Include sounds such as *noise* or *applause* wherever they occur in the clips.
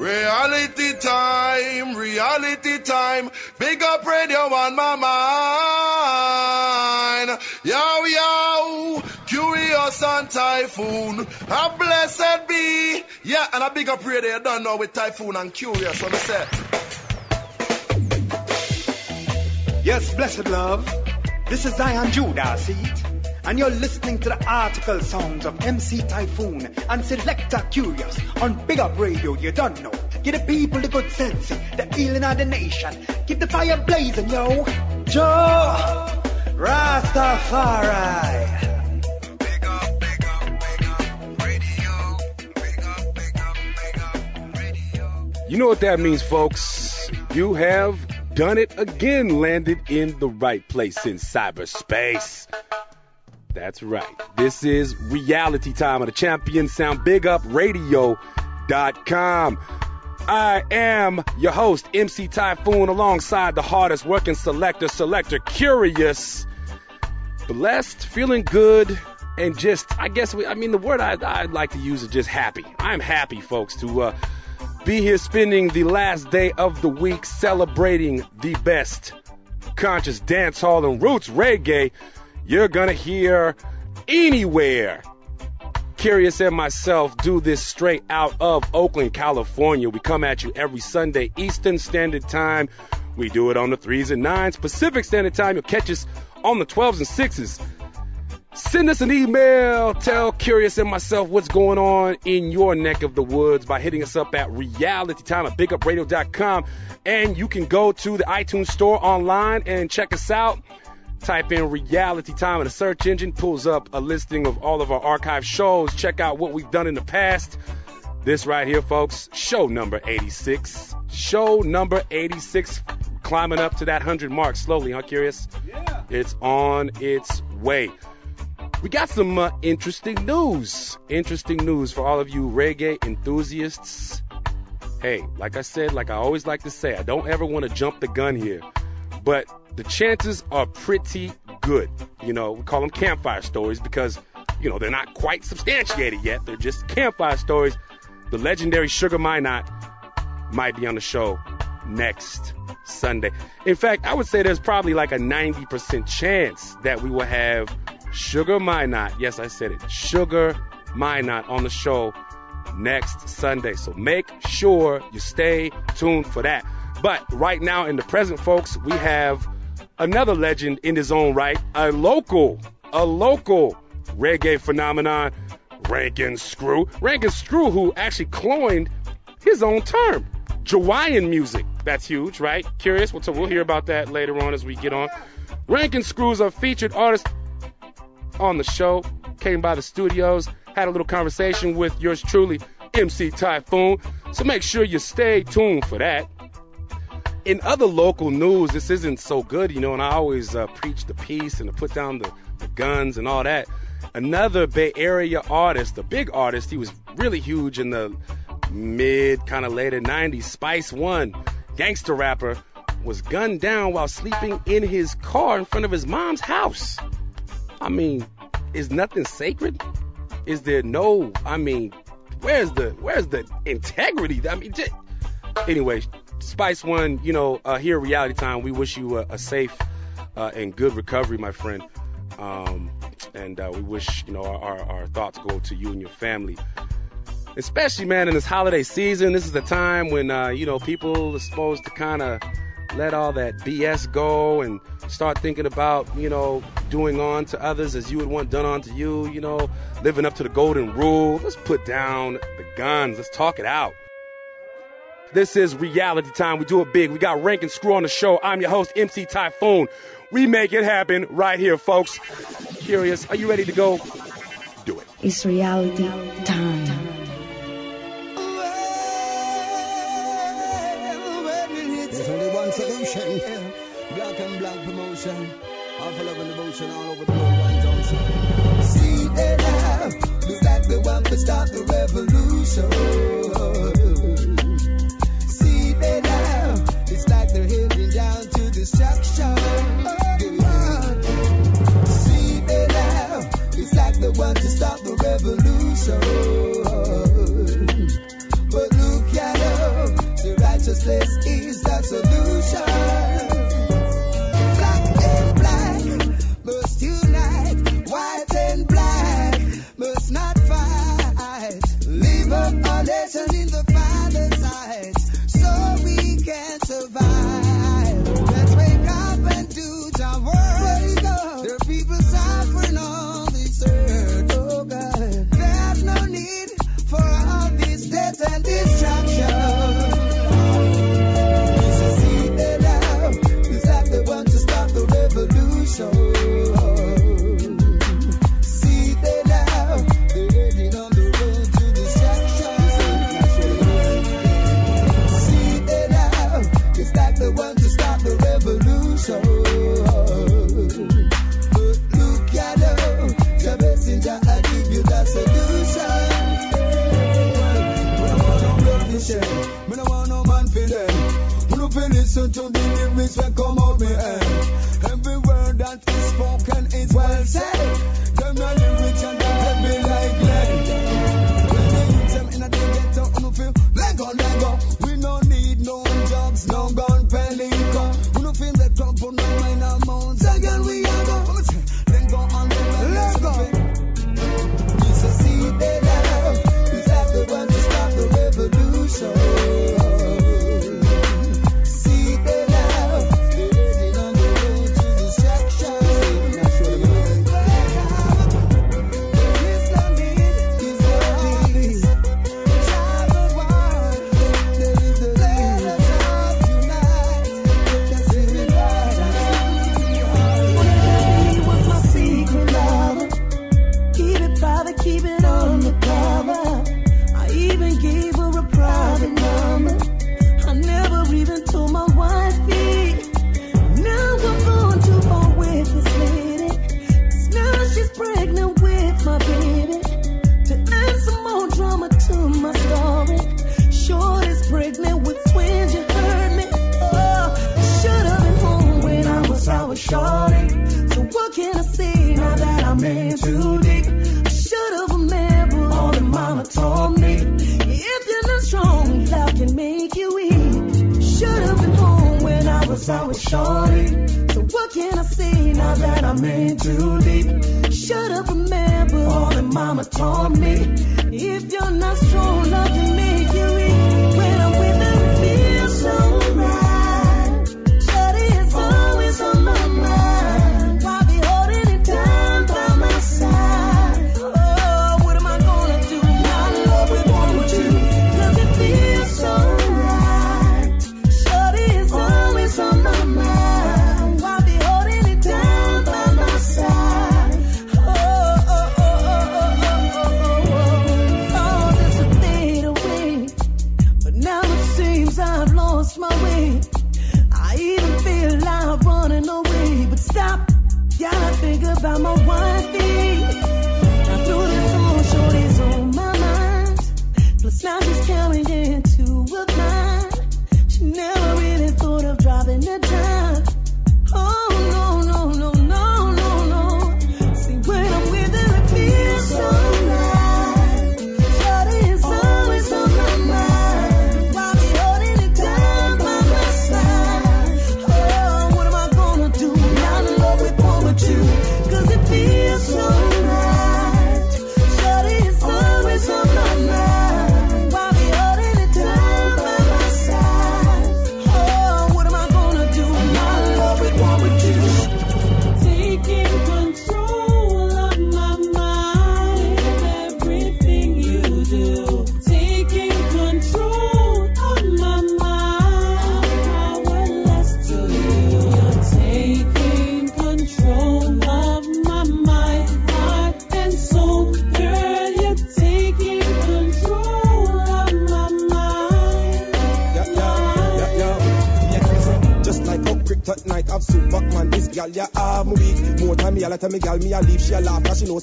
Reality time, reality time. Big up radio on my mind. Yo, yo, Kurious and Taiyefoon. A blessed be. Yeah, and a big up radio, don't know with Taiyefoon and Kurious on the set. Yes, blessed love. This is Zion Judah, see? And you're listening to the article sounds of MC Taiyefoon and Selector Kurious on Big Up Radio, you don't know. Give the people the good sense, the healing of the nation. Keep the fire blazing, yo. Jah Rastafari. You know what that means, folks. You have done it again, landed in the right place in cyberspace. That's right. This is reality time on the Champion Sound Big Up Radio.com. I am your host, MC Taiyefoon, alongside the hardest working selector, Selector Kurious. Blessed, feeling good, and just, I guess, we, I mean, the word I, I'd like to use is just happy. I'm happy, folks, to uh, be here spending the last day of the week celebrating the best conscious dance hall and roots reggae you're gonna hear anywhere. Kurious and myself do this straight out of Oakland, California. We come at you every Sunday Eastern Standard Time. We do it on the threes and nines Pacific Standard Time. You'll catch us on the 12s and sixes. Send us an email. Tell Kurious and myself what's going on in your neck of the woods by hitting us up at realitytime at bigupradio.com. And you can go to the iTunes store online and check us out. Type in reality time in the search engine, pulls up a listing of all of our archive shows. Check out what we've done in the past. This right here, folks, show number 86. Show number 86, climbing up to that 100 mark slowly, huh, Kurious? Yeah. It's on its way. We got some uh, interesting news. Interesting news for all of you reggae enthusiasts. Hey, like I said, like I always like to say, I don't ever want to jump the gun here, but the chances are pretty good. You know, we call them campfire stories because, you know, they're not quite substantiated yet. They're just campfire stories. The legendary Sugar Minott might be on the show next Sunday. In fact, I would say there's probably like a 90% chance that we will have Sugar Minott. Yes, I said it. Sugar Minott on the show next Sunday. So make sure you stay tuned for that. But right now in the present, folks, we have another legend in his own right, a local, a local reggae phenomenon, Rankin Scroo. Rankin Scroo, who actually coined his own term, Jawaiian music. That's huge, right? Kurious? So we'll hear about that later on as we get on. Rankin Scroo's a featured artist on the show, came by the studios, had a little conversation with yours truly, MC Taiyefoon. So make sure you stay tuned for that in other local news, this isn't so good, you know, and I always uh, preach the peace and to put down the, the guns and all that. Another Bay Area artist, a big artist, he was really huge in the mid, kind of later 90s. Spice One, gangster rapper, was gunned down while sleeping in his car in front of his mom's house. I mean, is nothing sacred? Is there no, I mean, where's the, where's the integrity? I mean, just, anyway, Spice One, you know, uh, here at Reality Time, we wish you a, a safe uh, and good recovery, my friend. Um, and uh, we wish, you know, our, our thoughts go to you and your family. Especially, man, in this holiday season, this is the time when, uh, you know, people are supposed to kind of let all that BS go and start thinking about, you know, doing on to others as you would want done on to you, you know, living up to the golden rule. Let's put down the guns. Let's talk it out. This is reality time. We do it big. We got Rankin Scroo on the show. I'm your host, MC Taiyefoon. We make it happen right here, folks. Kurious, are you ready to go? Do it. It's reality time. There's only one solution. Black and black promotion. Alpha love and devotion all over the world, one Johnson. See they now, looks like they want to start the revolution.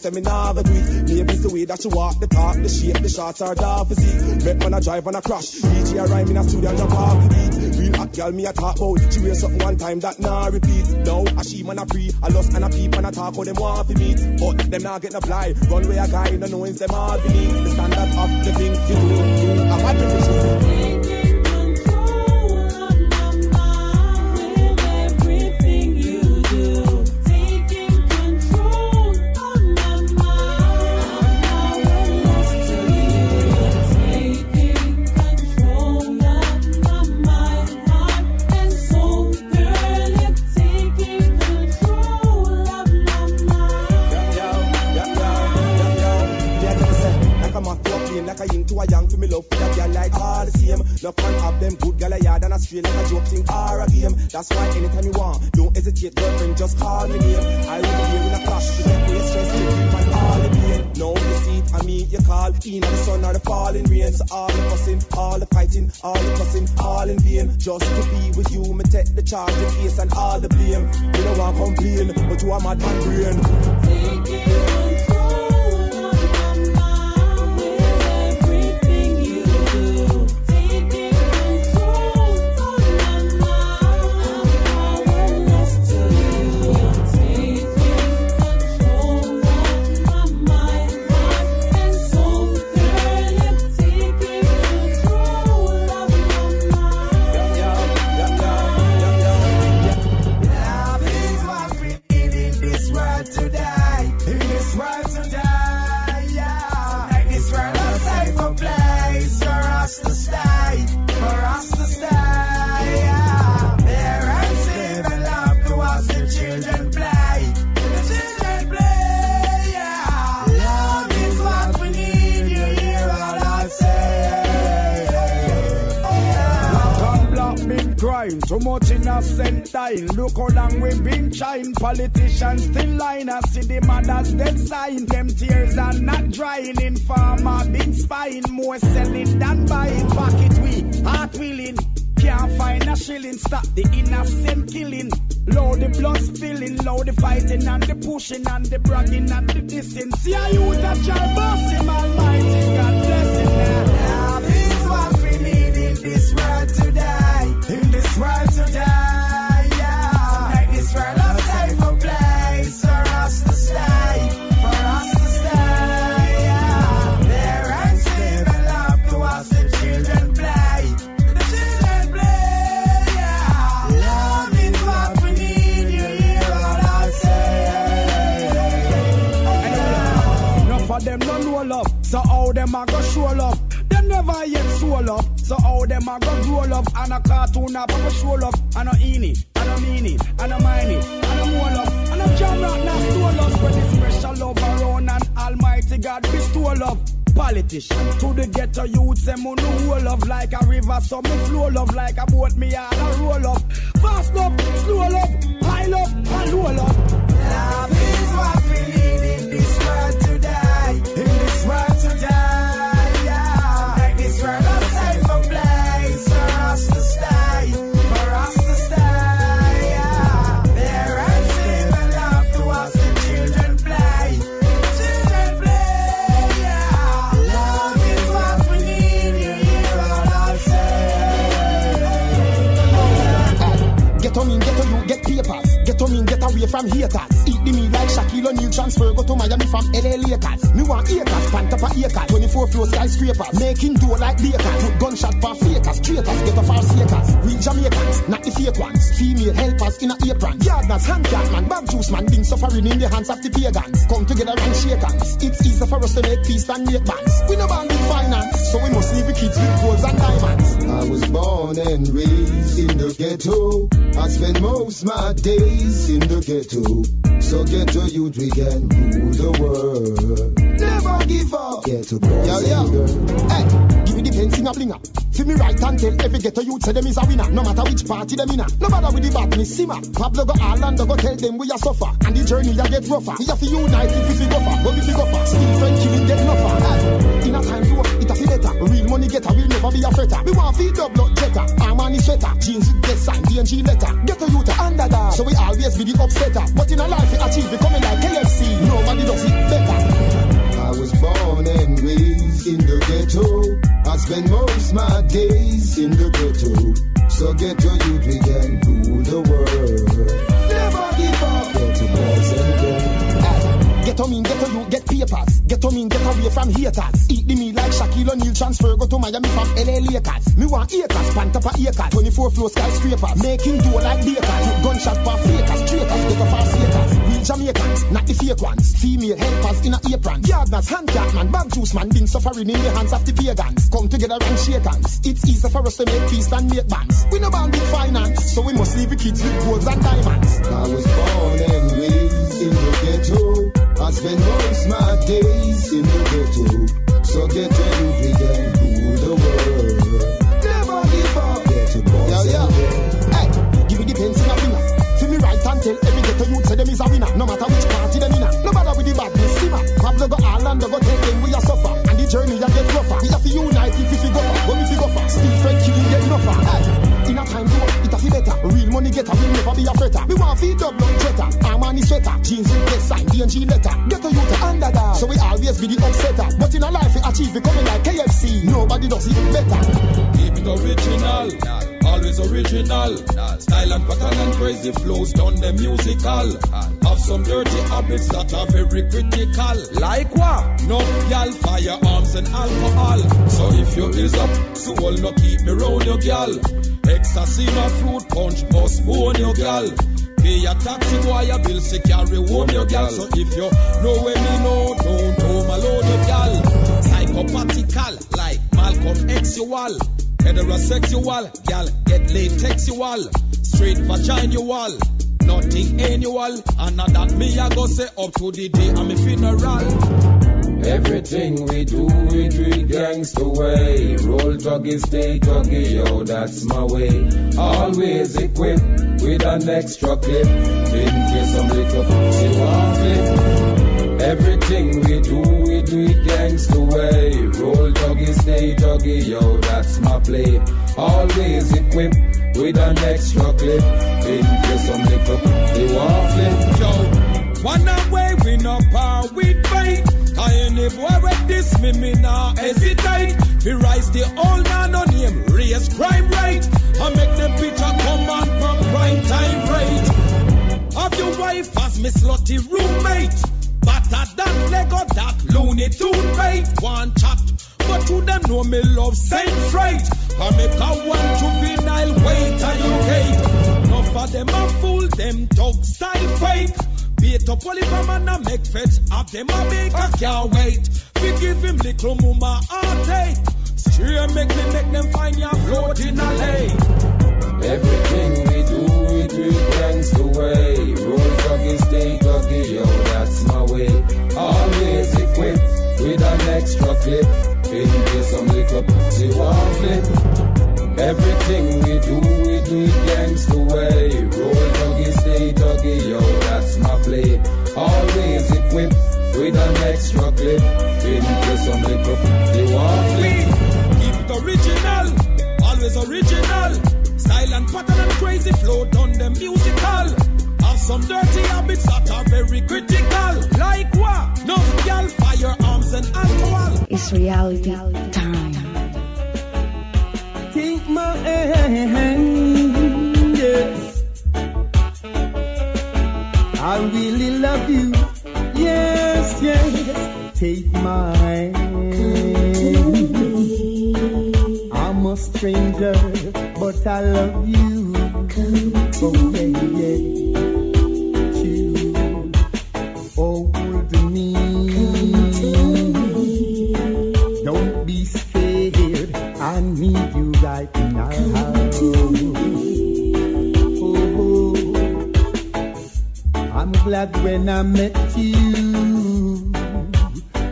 Say me never do it. Maybe it's the way that you walk, the talk, the shape, the shots are dark physique. Make when I drive and I crash, DJ a rhyme in a studio and jump off the beat. Real hot gal me a talk about, she wear something one time that nah repeat. No, I she man a free, a lust and a peep and a talk how them want to meet, but them not get no fly. Run where a guy, no knowing them all beneath. The standard of the thing you do, I you have had straight like a joke thing or a game. That's why anytime you want, don't hesitate, girlfriend, just call me name. I will be here in a flash to get away stress, take you and all the pain. No deceit, I mean you call, in the sun or the falling rain. So all the fussing, all the fighting, all the cussing, all in vain. Just to be with you, me take the charge, the case and all the blame. You don't want complain, but you are mad man brain. Love Politicians still line us, see the mothers dead sign. Them tears are not drying. In farmer been spying, more selling than buying. Pocket we, heart willing. Can't find a shilling, stop the innocent killing. Low the blood spilling, low the fighting and the pushing and the bragging and the dissing. See how you a child boss him almighty, God how them a go grow love? And a cartoon a go show love, and a eeny, and a meanie, and a miney, and a more love, and a jam rock not store love. Spread this special love around, and Almighty God bestow love. Politician to the ghetto youths, them who know love like a river, so me flow love like a boat, me all a roll up. Fast love, slow love, high love, and low love. Love is what we in, get away from haters. The meal like Shaquille O'Neal transfer, go to Miami from LA Lakers. Me want acres, pant up a acre, 24 floor skyscrapers. Making dough like bakers. Put gunshot for fakers, traitors, get off our sakers. Real Jamaicans, not the fake ones. Female helpers in a apron. Gardeners, hand cat man, bag juice man, been suffering in the hands of the pagans. Come together and shake hands. It's easy for us to make peace and make bands. We no band with finance, so we must leave the kids with golds and diamonds. I was born and raised in the ghetto. I spend most my days in the ghetto. So get ghetto youth, we can rule the world. Never give up. Ghetto boys Yo, yo. and girls. Hey, the pencil a blinger. Feel me right and tell every ghetto youth say them is a winner. No matter which party them in a. No matter with the bad me simmer. Pablo go Orlando go tell them we a suffer. And the journey a get rougher. We have to unite if we go far. But if we go far, still friend killing get no far. Hey, in a time to work, it a feel better. Real money getter will never be a fretter. We want feed double up man is sweater, jeans with get sign, DNG letter. Get a youth under dog, so we always be the upsetter. But in a life we achieve, we coming like KFC. Nobody does it better. Was born and raised in the ghetto. I spend most my days in the ghetto. So ghetto youth, we can rule the world. Never give up. Ghetto boys and girls. Get on mean, get on you, get papers. Get on mean, get away from haters. Eat the meal like Shaquille O'Neal transfer, go to Miami from LA Lakers. Me want acres, pant up a acres. 24 floor skyscrapers. Making dough like bakers. Gunshot for fakers, traitors, get up for sakers. Jamaicans, not the fake ones. Female helpers in a apron. Gardeners, hand man, bag juice man, been suffering in the hands of the pagans. Come together and shake hands. It's easy for us to make peace and make bands. We no bound with finance, so we must leave the kids with golds and diamonds. I was born and raised in the ghetto. I spend most my days in the ghetto. So ghetto youth, we is a winner. No matter which party them in. No matter with the badness, simmer. Pablo go all and go tell them we a suffer. And the journey a get rougher. We have to unite if we go far. When we go far, still friend killing get rougher. Hey, in a time to up, it a fi better. Real money getter will never be a fretter. We want feed up blood jetter. Armani sweater, jeans with get sign, DNG letter. Youth a underdog, so we always be the upsetter. But in a life we achieve, we coming like KFC. Nobody does it better. Keep it original, always original. Style and pattern and crazy flows done the musical. Have some dirty habits that are very critical. Like what? No gal, firearms and alcohol. So if you is up, soul no keep me round your gal. Ecstasy no fruit punch, must own your gal. Pay a taxi boy a bill say carry home your gal. So if you know where me know, don't home alone your gal. Psychopathical like Malcolm Xual. Heterosexual, gal get laid textual. Straight vaginal. Nothing annual, and now that me I go say up to the day I'm a funeral. Everything we do, we do it gangsta way. Roll doggy, stay doggy, yo, that's my way. Always equipped with an extra clip. In case some little pussy want flip. Everything we do, we do it gangsta way. Roll doggy, stay doggy, yo, that's my play. Always equipped with an extra clip. In case some little pussy want flip. Yo, one away we no power with fight. Cause any boy with this me, me nah hesitate. We rise the old man on him, raise crime rate. I make them picture come on from prime time rate. Have your wife as me slutty roommate. Better than Lego that Looney tune rate. One chat, but to them know me love same freight. I make a one juvenile wait and you hate. Enough of them a fool, them dog style fake. Beat up all man a make fetch, have them a make I can't wait. We give him little mama heartache. Straight make me make them find ya float in a lake. Everything do, it gangsta way. Roll doggy, stay doggy, yo, that's my way. Always equipped with an extra clip. In case some little pussy want flip. Everything we do, we do it gangsta way. Roll doggy, stay doggy, yo, that's my play. Always equipped with an extra clip. In case some little pussy want flip. Keep it original, always original. Style and pattern and crazy flow done the musical. Have some dirty habits that are very critical. Like what? No gal, firearms and alcohol. It's reality time. Take my hand, yes. I really love you, yes, yes. Take my hand. A stranger, but I love you. Oh yeah, yeah. Oh, you hold me. Don't be scared. I need you right now. Oh, I'm glad when I met you.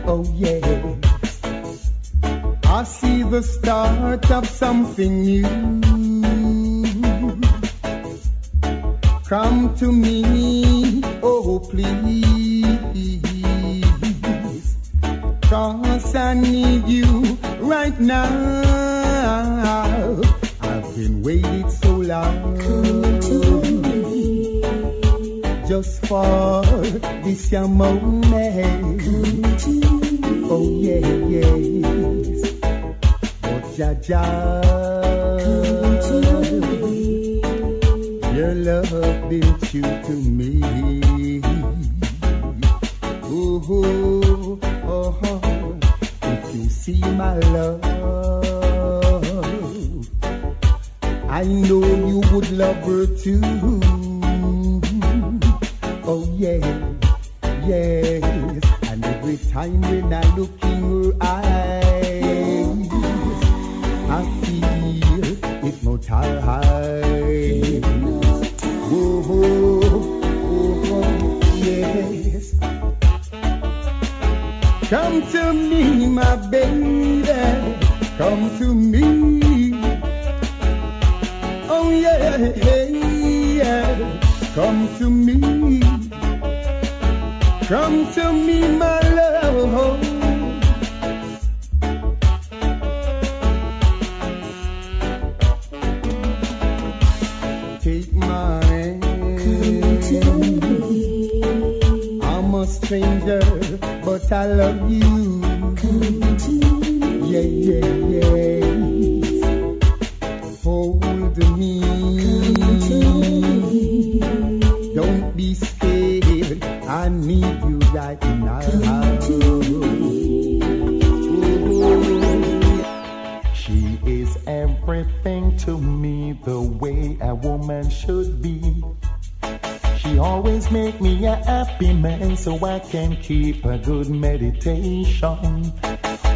Oh yeah. I see the start of something new. Come to me, oh please. Cause I need you right now. I've been waiting so long Come to me. just for this moment. Oh yeah, yes. Jaja, your love been true to me. Oh, oh, oh, oh. if you see my love, I know you would love her too. Oh yeah, yes. And every time when I look in her eyes, Come to me, my baby. Come to me. Oh yeah, yeah. Come to me. Come to me, my love. Take my hand. I'm a stranger, I love you. Yeah, yeah, yeah. So I can keep a good meditation.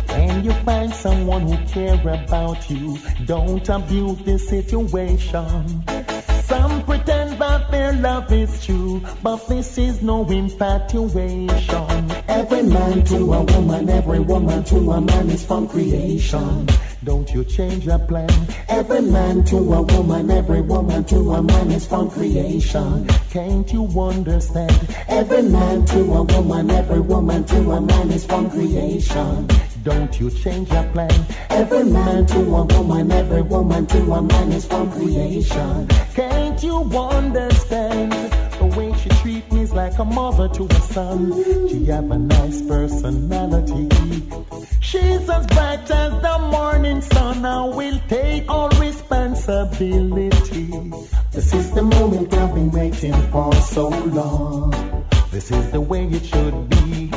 When you find someone who care about you, don't abuse the situation. Some pretend that their love is true, but this is no infatuation. Every man to a woman, every woman to a man is from creation. Don't you change your plan. Every man to a woman, every woman to a man is from creation. Can't you understand? Every man to a woman, every woman to a man is from creation. Don't you change your plan. Every man to a woman, every woman to a man is from creation. Can't you understand? Like a mother to a son. She have a nice personality. She's as bright as the morning sun. I will take all responsibility. This is the moment I've been waiting for so long. This is the way it should be.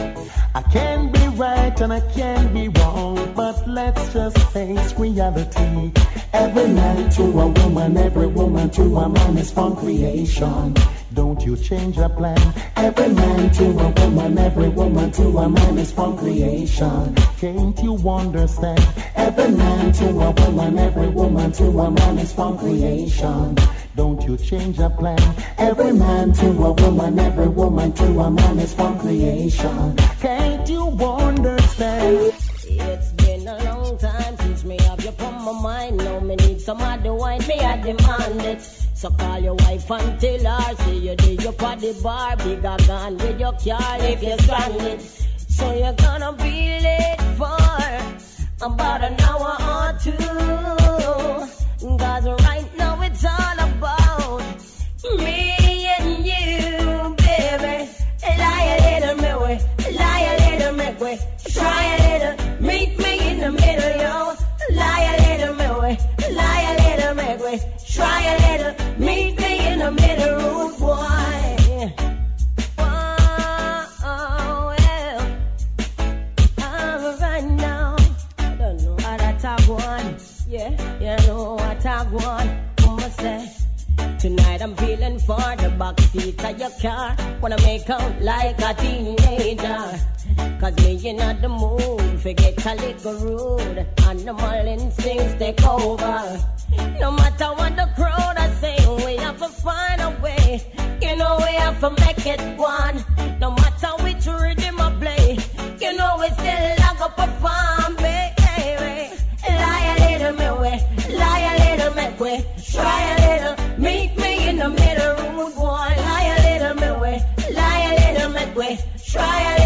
I can be right and I can be wrong, but let's just face reality. Every man to a woman, every woman to a man is from creation. Don't you change your plan. Every man to a woman, every woman to a man is from creation. Can't you understand? Every man to a woman, every woman to a man is from creation. Don't you change your plan. Every man to a woman, every woman to a man is from creation. Can't you understand? It's been a long time since me have you on my mind. Now me need somebody wine, me I demand it. So call your wife and tell her, say you dig up at the bar, bigger gun with your car if you're stranded. So you're gonna be late for about an hour or two. Cause right now it's all about me and you, baby. Lie a little me way, lie a little me way, try a little, meet me in the middle, yo. Lie a little me way, lie a little me way, try a little, I'm feeling for the back seat of your car. Wanna make out like a teenager. Cause me in the mood, forget a little rude. Animal instincts take over. No matter what the crowd are saying, we have to find a way. You know we have to make it one. No matter which rhythm I play, you know we still try a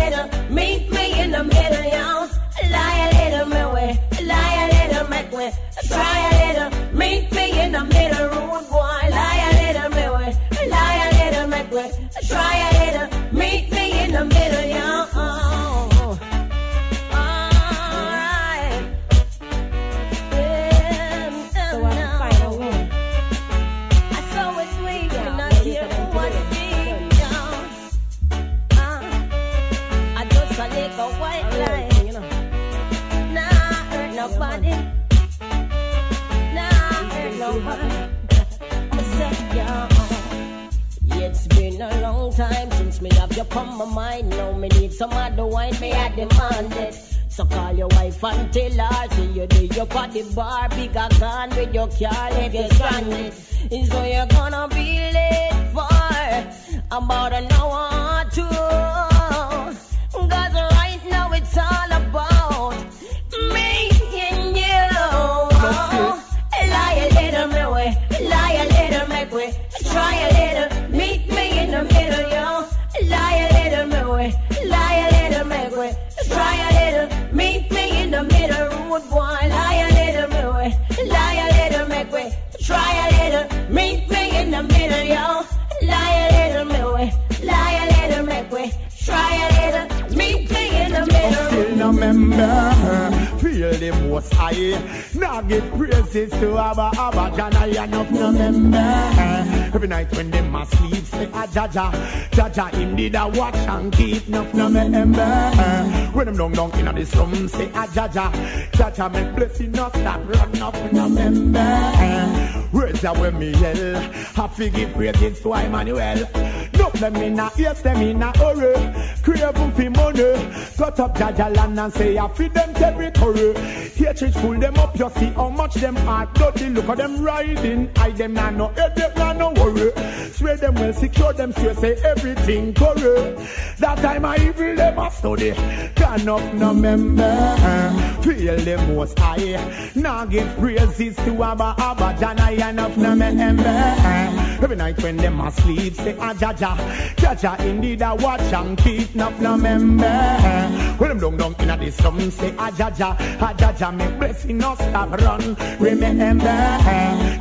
time since me have you on my mind. Now me need some other wine, me I demand it. So call your wife and tell her, see you do your party bar, bigger gun with your car, let you're stranded. So you're gonna be late for about an hour or two. Still no member, feel the most high. Now give praises to Jana, enough. Every night when them say ah, a Jaja, Jaja indeed a watch and keep enough no member. When them down down inna the slum, say ah, a Jaja, Jaja make blessing not stop run up no member. Words are when me yell, I give praises to Emmanuel. No them in a yes them in a hurry, craving for money. Cut up Jaja land and say I feed them territory. Here church full them up, you see how much them hard bloody. Look at them riding, I them nah no headache, nah no worry. Swear them well secure them, swear say everything correct. That time I evil them a study, can up no member. Feel the most high, now give praises to Abba Abba Jana, enough no member. Every night when them asleep, say ah, a Jaja, Jaja indeed a watch and keep enough no member. When them down down inna the slum, say ah, a Jaja, ah, a Jaja make blessing no stop run. Remember,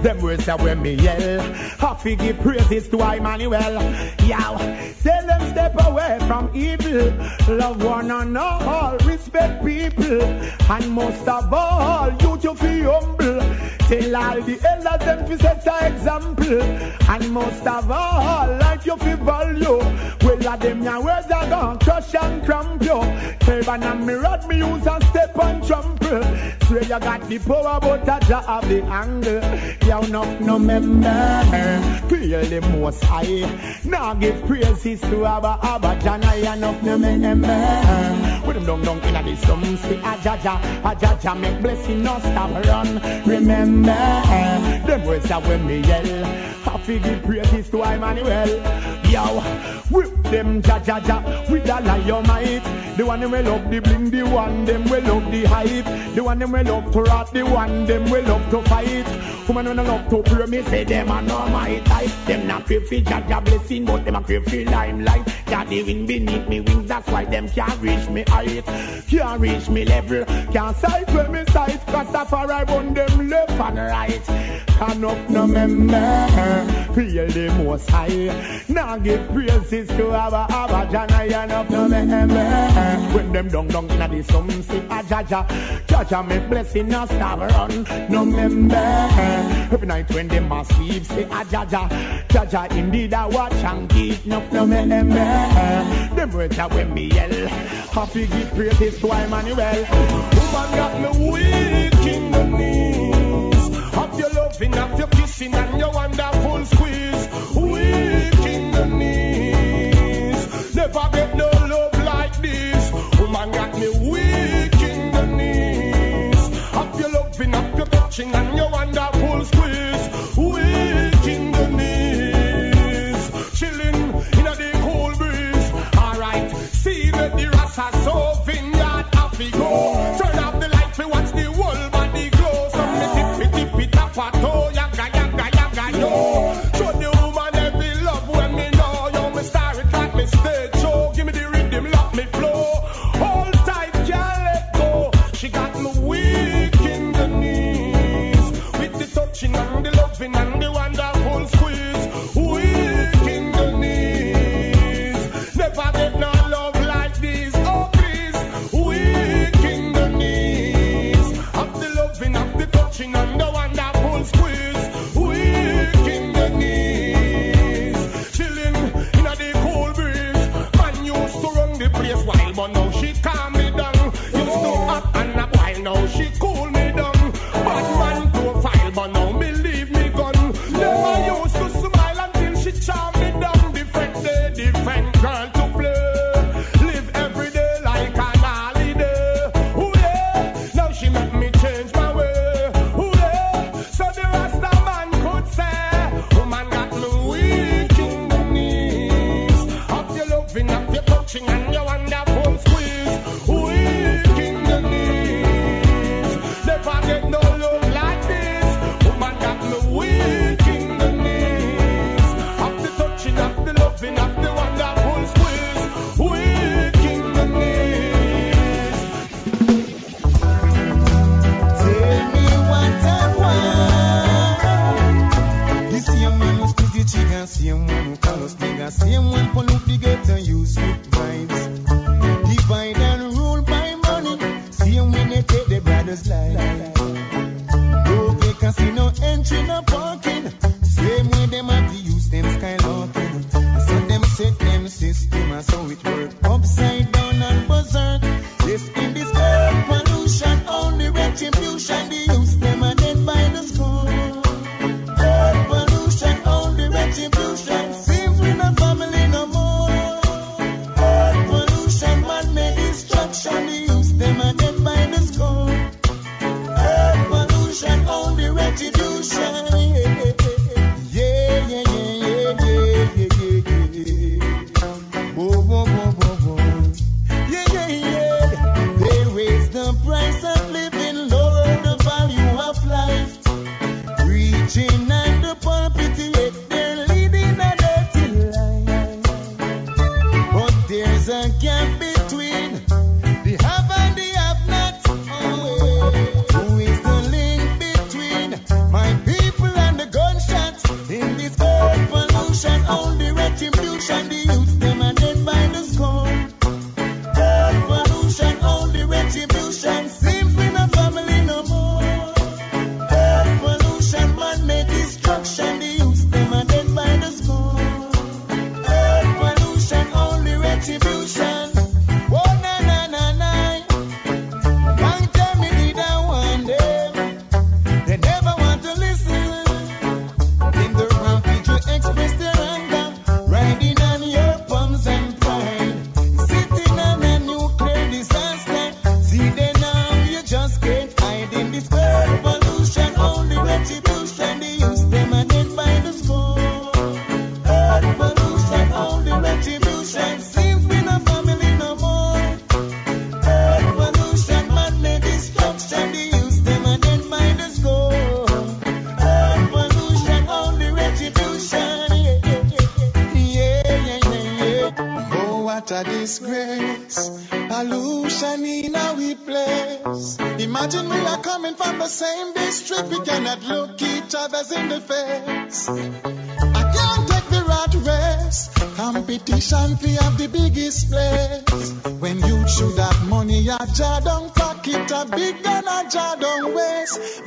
them words are when me yell. Happy give praises to Emmanuel. Yow, tell them step away from evil. Love one and all, respect people, and most of all, you to be humble. Tell all the elders them to set a example, and most of all, life you feel value. Well, of them your words are gone crush and crumple. Turban and rod me use and step and trample. Swear you got the power, but I just have the angle. You no no member, feel the most high. Now give praises to Abba Abba Jana, you no no member. With them down down inna the say a Jaja, a Jaja make blessing no stop run. Remember, them words are when me yell. Happy give praises to Emmanuel. Yo, whip them ja ja ja with a lion might. The one them will love the bling, the one them will love the hype. The one them will love to rat, the one them will love to fight. Woman when I love to pray, me say them are not my type. Them not crave for ja ja blessing, but them a crave for limelight. God the wind beneath me wings, that's why them can't reach me height. Can't reach me level, can't sight where me sight. Cause I run them left and right. Can up no member, feel the most high. Now give praises to Abba Abba Jana, and up no member. When them down down inna the slum, say ah, a Jaja, Jaja make blessing no stop run. No member, every night when them a sleep, say a ah, Jaja, Jaja indeed I watch and keep no no member. Them words are when me yell, happy give praises to Emmanuel. Woman got me weak Have your loving, have your kissing, and your wonderful squeeze. Weak in the knees. Never get no love like this. Woman got me weak in the knees. Have your loving, have your touching, and your wonderful squeeze. Weak in the knees. Chilling in a the cool breeze. Alright, see that the rasa so vineyard happy go.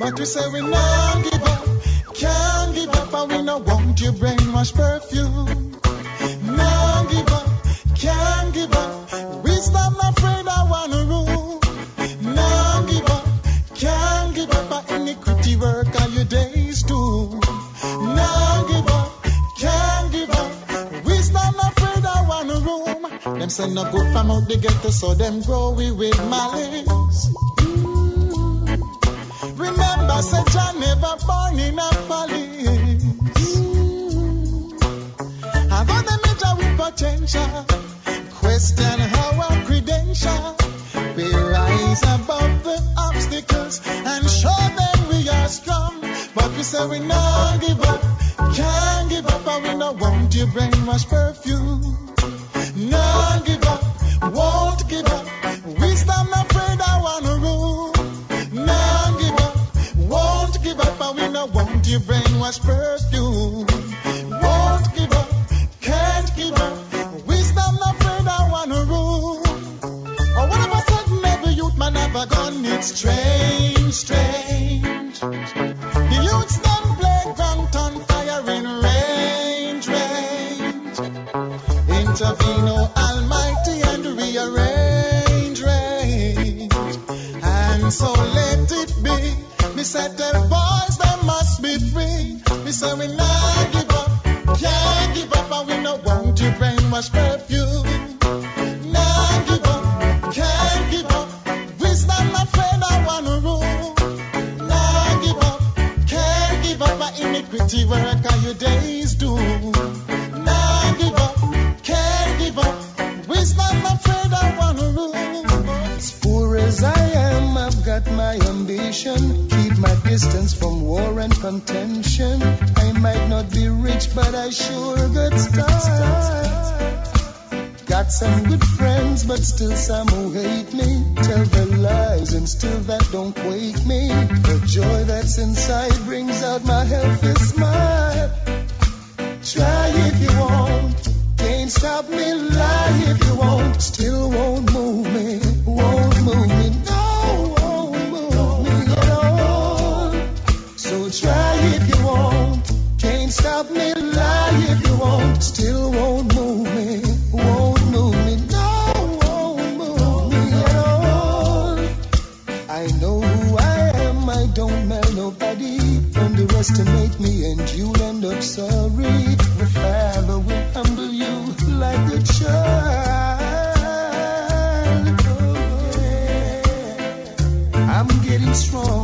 But we say we not give up, can't give up, and we no want you break. as poor as i am i've got my ambition keep my distance from war and contention. I might not be rich, but I sure got stars. Got some good friends, but still some who hate me. Tell their lies, and still that don't wake me. The joy that's inside brings out my healthy smile. Try if you want. Can't stop me. Lie if you want. Still won't move me. Won't move me. No, won't move me at all. So try if you want. Can't stop me. Lie if you want. Still won't move me. Won't move me. No, won't move me at all. I know who I am. I don't matter nobody. Underestimate me and you. I'm sorry. The Father will humble you like a child. Oh, yeah. I'm getting strong.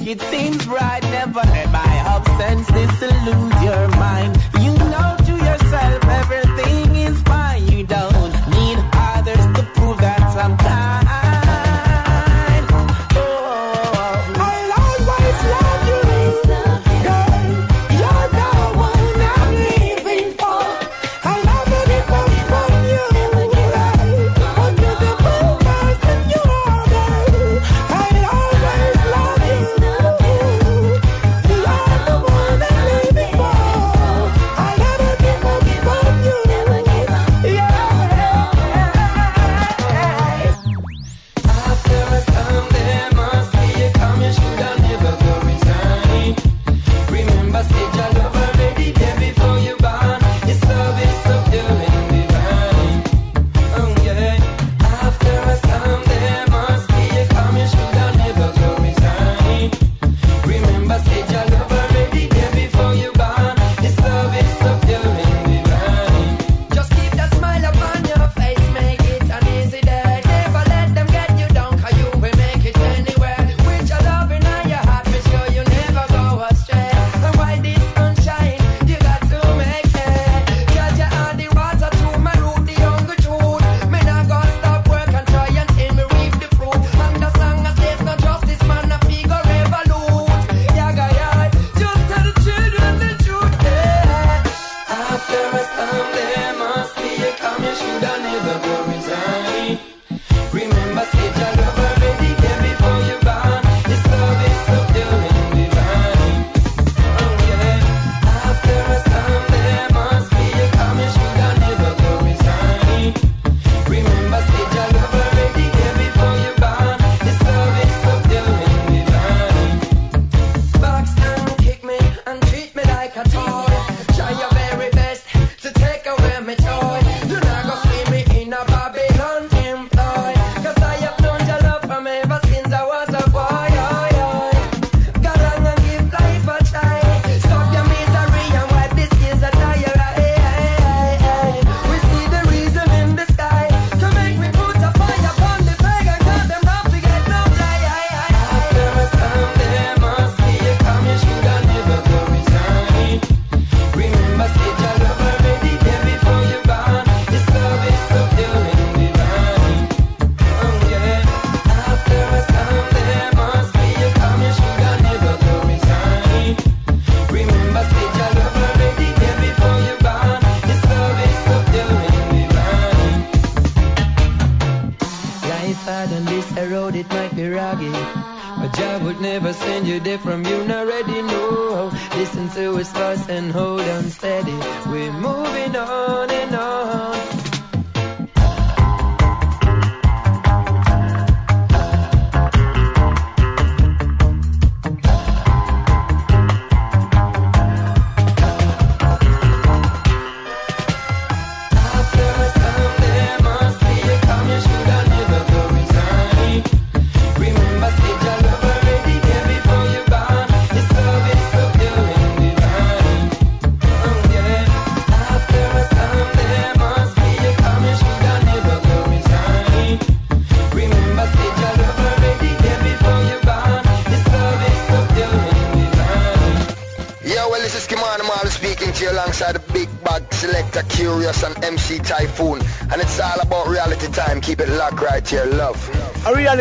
make it seem right. Never let my absence disillude your mind.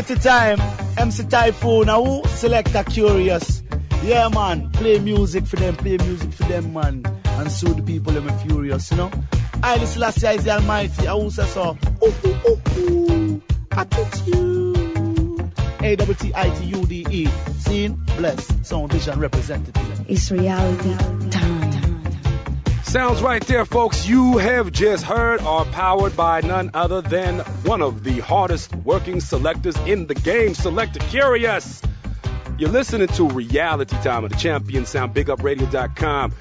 Quality time. MC Taiyefoon, now who selector Kurious. Yeah man, play music for them, play music for them man. And so the people them furious, you know. I listen last year is the Almighty, I also so. Oh, ooh ooh ooh ooh attitude. A W T I T U D E. Seen, blessed, sound vision representative. It's reality time. Sounds right there, folks. You have just heard are powered by none other than one of the hardest working selectors in the game, Selector Kurious. You're listening to Reality Time of the Champion Sound, BigUpRadio.com.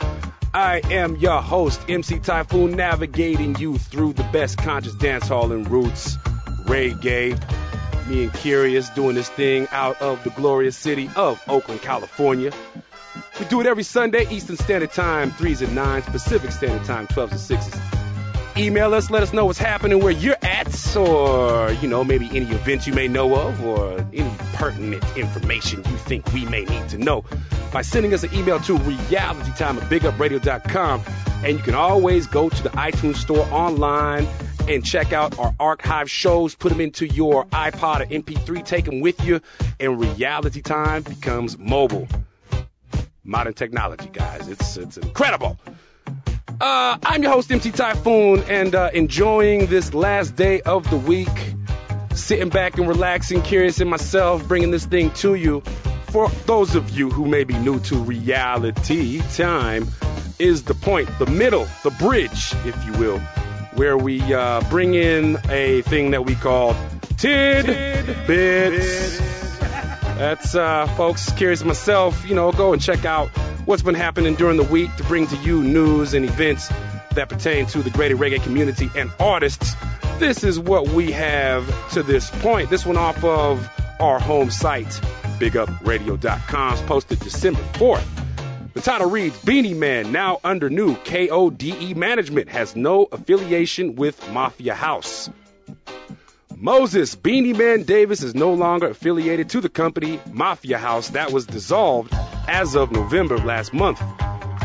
I am your host, MC Taiyefoon, navigating you through the best conscious dance hall and roots, reggae. Me and Kurious doing this thing out of the glorious city of Oakland, California. We do it every Sunday, Eastern Standard Time, 3s and 9s, Pacific Standard Time, 12s and 6s. Email us, let us know what's happening where you're at, or, you know, maybe any events you may know of, or any pertinent information you think we may need to know by sending us an email to realitytime at bigupradio.com. And you can always go to the iTunes store online and check out our archive shows, put them into your iPod or MP3, take them with you, and reality time becomes mobile. Modern technology, guys. It's, it's incredible. Uh, I'm your host, MC Taiyefoon, and uh, enjoying this last day of the week. Sitting back and relaxing, Kurious in myself, bringing this thing to you. For those of you who may be new to reality, time is the point, the middle, the bridge, if you will, where we uh, bring in a thing that we call tidbits. That's uh, folks, Kurious myself, you know, go and check out what's been happening during the week to bring to you news and events that pertain to the greater reggae community and artists. This is what we have to this point. This one off of our home site, bigupradio.com, posted December 4th. The title reads Beenie Man, now under new KODE management, has no affiliation with Mafia House. Moses Beenie Man Davis is no longer affiliated to the company Mafia House that was dissolved as of November of last month.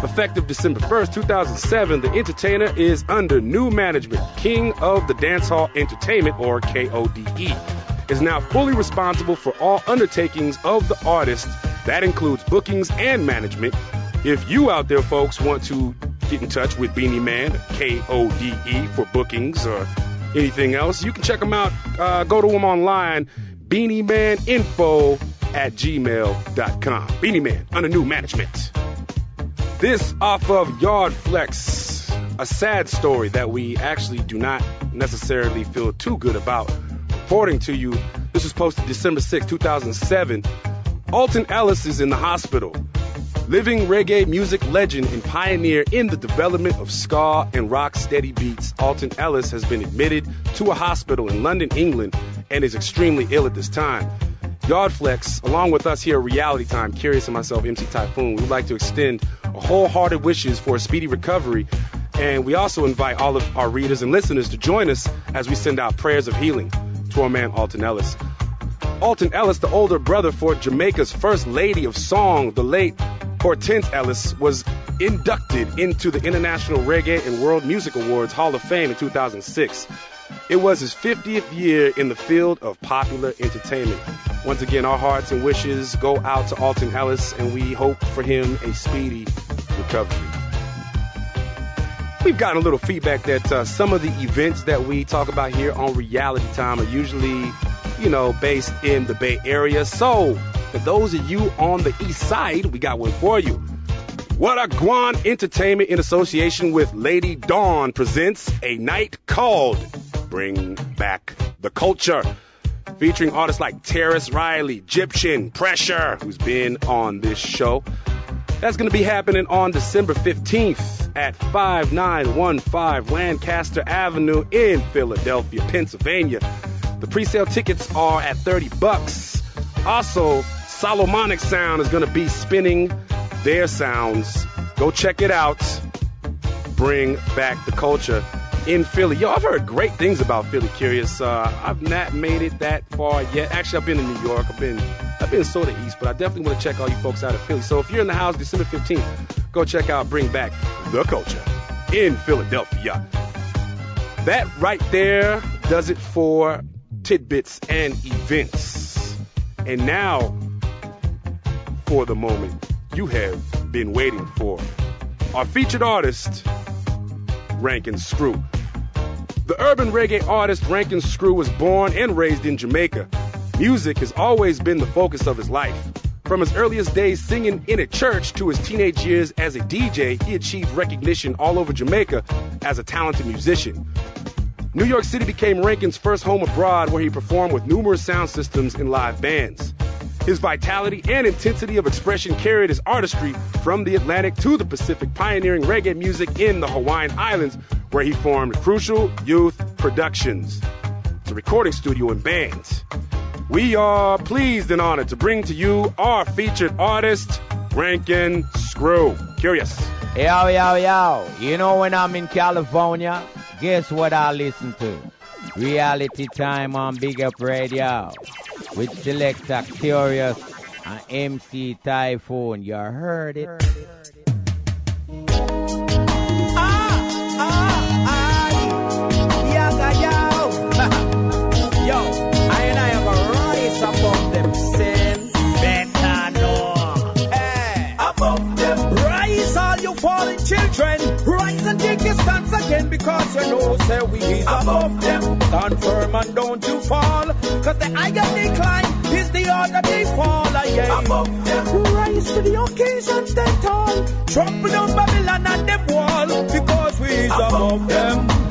Effective December 1st, 2007, the entertainer is under new management. King of the Dancehall Entertainment, or KODE, is now fully responsible for all undertakings of the artist. That includes bookings and management. If you out there, folks, want to get in touch with Beenie Man, KODE, for bookings or anything else, you can check them out. Uh, go to them online, beaniemaninfo at gmail.com. Beenie Man, under new management. This off of Yardflex, a sad story that we actually do not necessarily feel too good about reporting to you. This was posted December 6, 2007. Alton Ellis is in the hospital. Living reggae music legend and pioneer in the development of ska and rock steady beats, Alton Ellis has been admitted to a hospital in London, England, and is extremely ill at this time. Yardflex, along with us here at Reality Time, Kurious and myself, MC Taiyefoon, we would like to extend wholehearted wishes for a speedy recovery. And we also invite all of our readers and listeners to join us as we send out prayers of healing to our man Alton Ellis. Alton Ellis, the older brother for Jamaica's first lady of song, the late Hortense Ellis, was inducted into the International Reggae and World Music Awards Hall of Fame in 2006. It was his 50th year in the field of popular entertainment. Once again, our hearts and wishes go out to Alton Ellis, and we hope for him a speedy recovery. We've gotten a little feedback that uh, some of the events that we talk about here on Reality Time are usually, you know, based in the Bay Area. So, for those of you on the east side, we got one for you. What a Guan Entertainment in association with Lady Dawn presents a night called Bring Back the Culture. Featuring artists like Tarrus Riley, Egyptian, Pressure, who's been on this show. That's going to be happening on December 15th at 5915 Lancaster Avenue in Philadelphia, Pennsylvania. The pre-sale tickets are at 30 bucks. Also, Solomonic Sound is going to be spinning their sounds. Go check it out. Bring back the culture in Philly. Yo, I've heard great things about Philly. Kurious. Uh, I've not made it that far yet. Actually, I've been in New York. I've been I've been sort of east, but I definitely want to check all you folks out of Philly. So if you're in the house December 15th, go check out Bring Back the Culture in Philadelphia. That right there does it for tidbits and events. And now, for the moment you have been waiting for, our featured artist, Rankin Scroo. The urban reggae artist Rankin Scroo was born and raised in Jamaica. Music has always been the focus of his life. From his earliest days singing in a church to his teenage years as a DJ, he achieved recognition all over Jamaica as a talented musician. New York City became Rankin's first home abroad where he performed with numerous sound systems and live bands. His vitality and intensity of expression carried his artistry from the Atlantic to the Pacific, pioneering reggae music in the Hawaiian Islands, where he formed Crucial Youth Productions. A recording studio and band. We are pleased and honored to bring to you our featured artist, Rankin Scroo. Kurious. Yo, yo, yo. You know when I'm in California, guess what I listen to? Reality Time on Big Up Radio with Selector Kurious and MC Taiyefoon. You heard it. Yaga children. Rise and take your stance again because you know say we is above them. Stand firm and don't you fall. Cause the higher they climb is the harder they fall again. Above them. Rise to the occasion stand tall. Trample down Babylon and them wall because we is above them. Ah,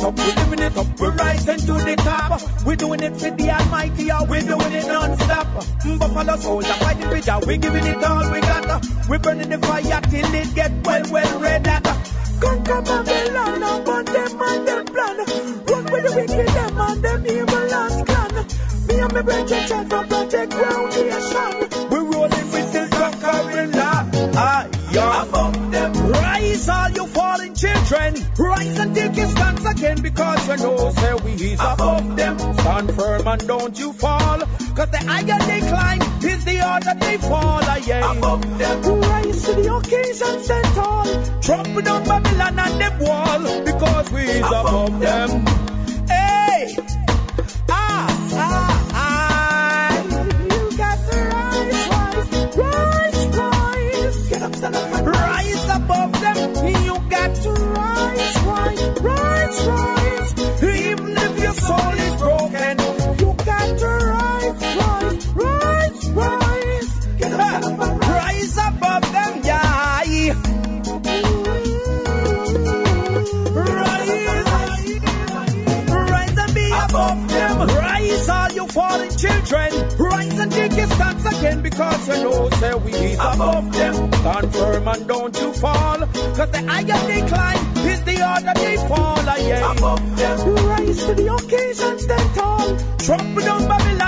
it up, we're living it up, we're rising to the top. We're doing it for the Almighty, we're doing it non-stop. Mm, Buffalo soldier fighting with ya, we're giving it all we got. We're burning the fire till it get well, well red hot. Conquer Babylon, burn them and them plan. Run with the wicked, them and them evil last clan. Me and my brethren try to protect ground nation. We're rolling with the conquering All you fallen children. Rise and take your stance again because you know say we is above them. Stand firm and don't you fall. Cause the higher they climb is the harder they fall. Ah, yeah. Above them. Rise to the occasion stand tall. Trample down Babylon and them wall because we is above, them. Hey! Ah, ah, ah. You got to rise, rise, rise, rise. Get up, stand up, because you know say we is above them. Stand firm and don't you fall. Cause the higher they climb is the harder they fall. Ah, Yeah. Above them. Rise to the occasion, stand tall. Trample down Babylon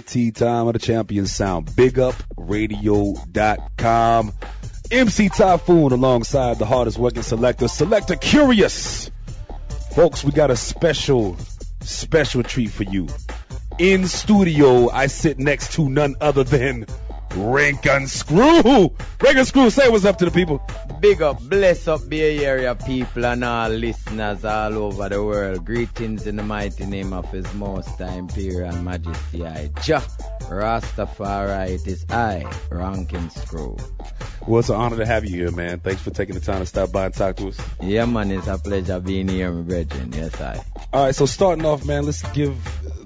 Reality Time of the Champion Sound. BigUpRadio.com. MC Taiyefoon alongside the hardest working selector, Selector Kurious. Folks, we got a special, special treat for you. In studio, I sit next to none other than Rankin Scroo. Rank and Screw, say what's up to the people. Big up, bless up Bay Area people and all listeners all over the world. Greetings in the mighty name of His Most High Imperial Majesty I, Jah Rastafari. It is I, Rankin Scroo. Well, it's an honor to have you here, man. Thanks for taking the time to stop by and talk to us. Yeah, man, it's a pleasure being here, my brethren. Yes, I. All right, so starting off, man, let's give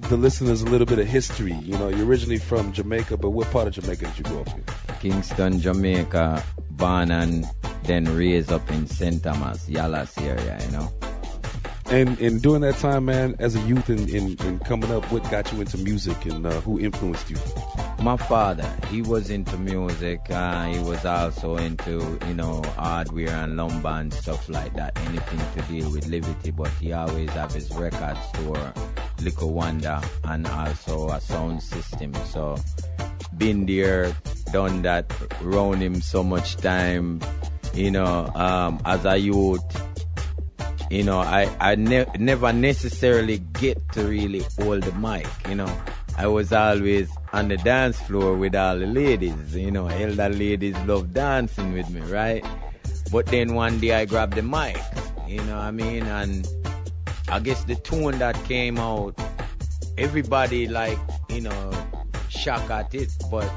the listeners a little bit of history. You know, you're originally from Jamaica, but what part of Jamaica you grow up in? Kingston, Jamaica, born and then raised up in St. Thomas, Yallahs area, you know. And and during that time, man, as a youth and, and, and coming up, what got you into music and uh, who influenced you? My father, he was into music. Uh, he was also into, you know, hardware and lumber and stuff like that. Anything to deal with liberty, but he always have his record store, Liquor Wonder, and also a sound system. So, been there, done that, round him so much time, you know, um, as a youth. You know, I, I ne- never necessarily get to really hold the mic, you know. I was always on the dance floor with all the ladies, you know, elder ladies love dancing with me, right? But then one day I grabbed the mic, you know what I mean? And I guess the tune that came out, everybody like, you know, shock at it, but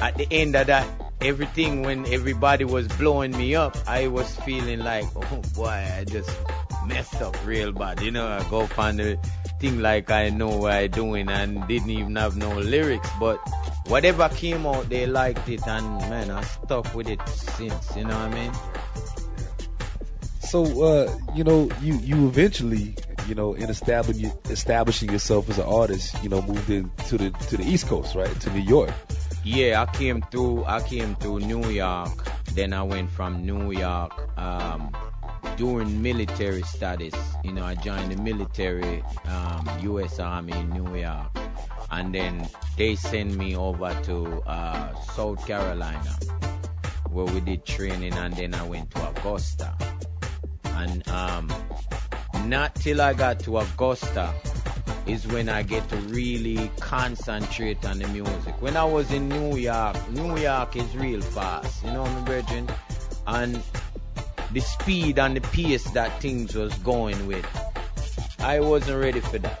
at the end of that, everything when everybody was blowing me up, I was feeling like, oh boy, I just messed up real bad. You know, I go find the thing like I know what I doing and didn't even have no lyrics, but whatever came out, they liked it and man, I stuck with it since. You know what I mean? So, uh, you know, you you eventually, you know, in establishing establishing yourself as an artist, you know, moved into the to the East Coast, right, to New York. Yeah, I came through. I came through New York. Then I went from New York um, during military studies. You know, I joined the military, um, U.S. Army in New York, and then they sent me over to uh, South Carolina, where we did training, and then I went to Augusta. And um, not till I got to Augusta is when I get to really concentrate on the music. When I was in New York, New York is real fast, you know, my brethren, and the speed and the pace that things was going with, I wasn't ready for that.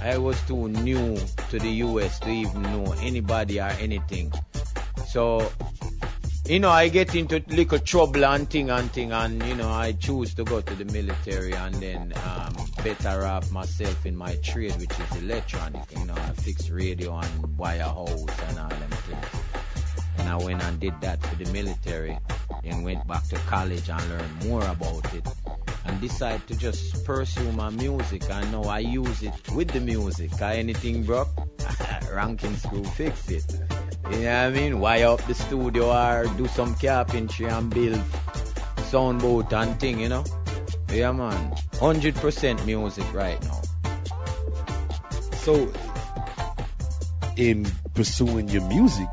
I was too new to the US to even know anybody or anything. So you know, I get into little trouble and thing and thing, and you know, I choose to go to the military and then um, better off myself in my trade, which is electronic. You know, I fix radio and wire house and all them things. And I went and did that for the military, then went back to college and learned more about it, and decided to just pursue my music. And now I use it with the music. Anything broke, *laughs* Rankin Scroo fix it. You know what I mean? Wire up the studio or do some carpentry and build soundboard and thing, you know? Yeah, man. 100% music right now. So, in pursuing your music,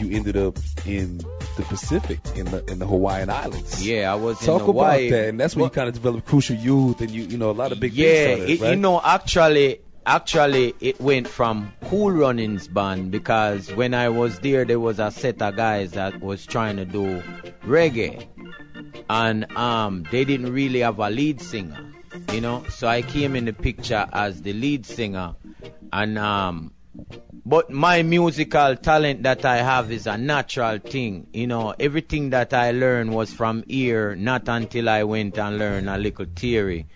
you ended up in the Pacific, in the in the Hawaiian Islands. Yeah, I was Talk in Hawaii. about that, and that's when you kind of developed Crucial Youth, and you you know a lot of big yeah, things it, right? you know, actually, actually, it went from Cool Runnings band because when I was there, there was a set of guys that was trying to do reggae, and um, they didn't really have a lead singer, you know. So I came in the picture as the lead singer, and um, but my musical talent that I have is a natural thing. You know, everything that I learned was from ear, not until I went and learned a little theory.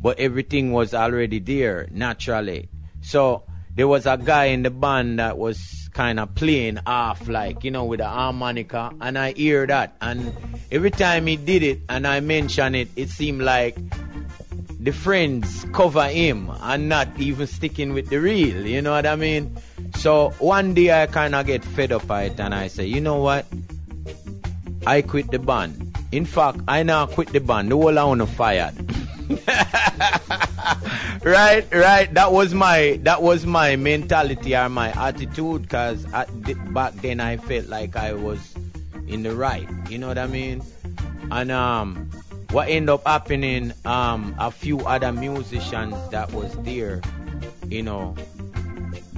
But everything was already there naturally. So there was a guy in the band that was kind of playing off like, you know, with a harmonica, and I hear that. And every time he did it and I mention it, it seemed like the friends cover him and not even sticking with the real, you know what I mean? So one day I kind of get fed up by it and I say, you know what? I quit the band. In fact, I now quit the band. The whole on fired. *laughs* right, right. That was my that was my mentality or my attitude. Cause back then I felt like I was in the right. You know what I mean? And um, what ended up happening, um, a few other musicians that was there, you know,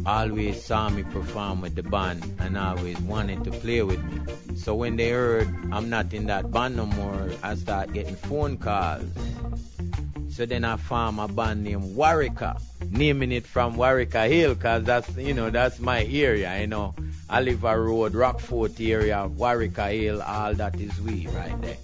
always saw me perform with the band and always wanted to play with me. So when they heard I'm not in that band no more, I start getting phone calls. So then I formed a band named Wareika, naming it from Wareika Hill, cause that's you know that's my area, you know. Oliver Road, Rockfort area, Wareika Hill, all that is we right there.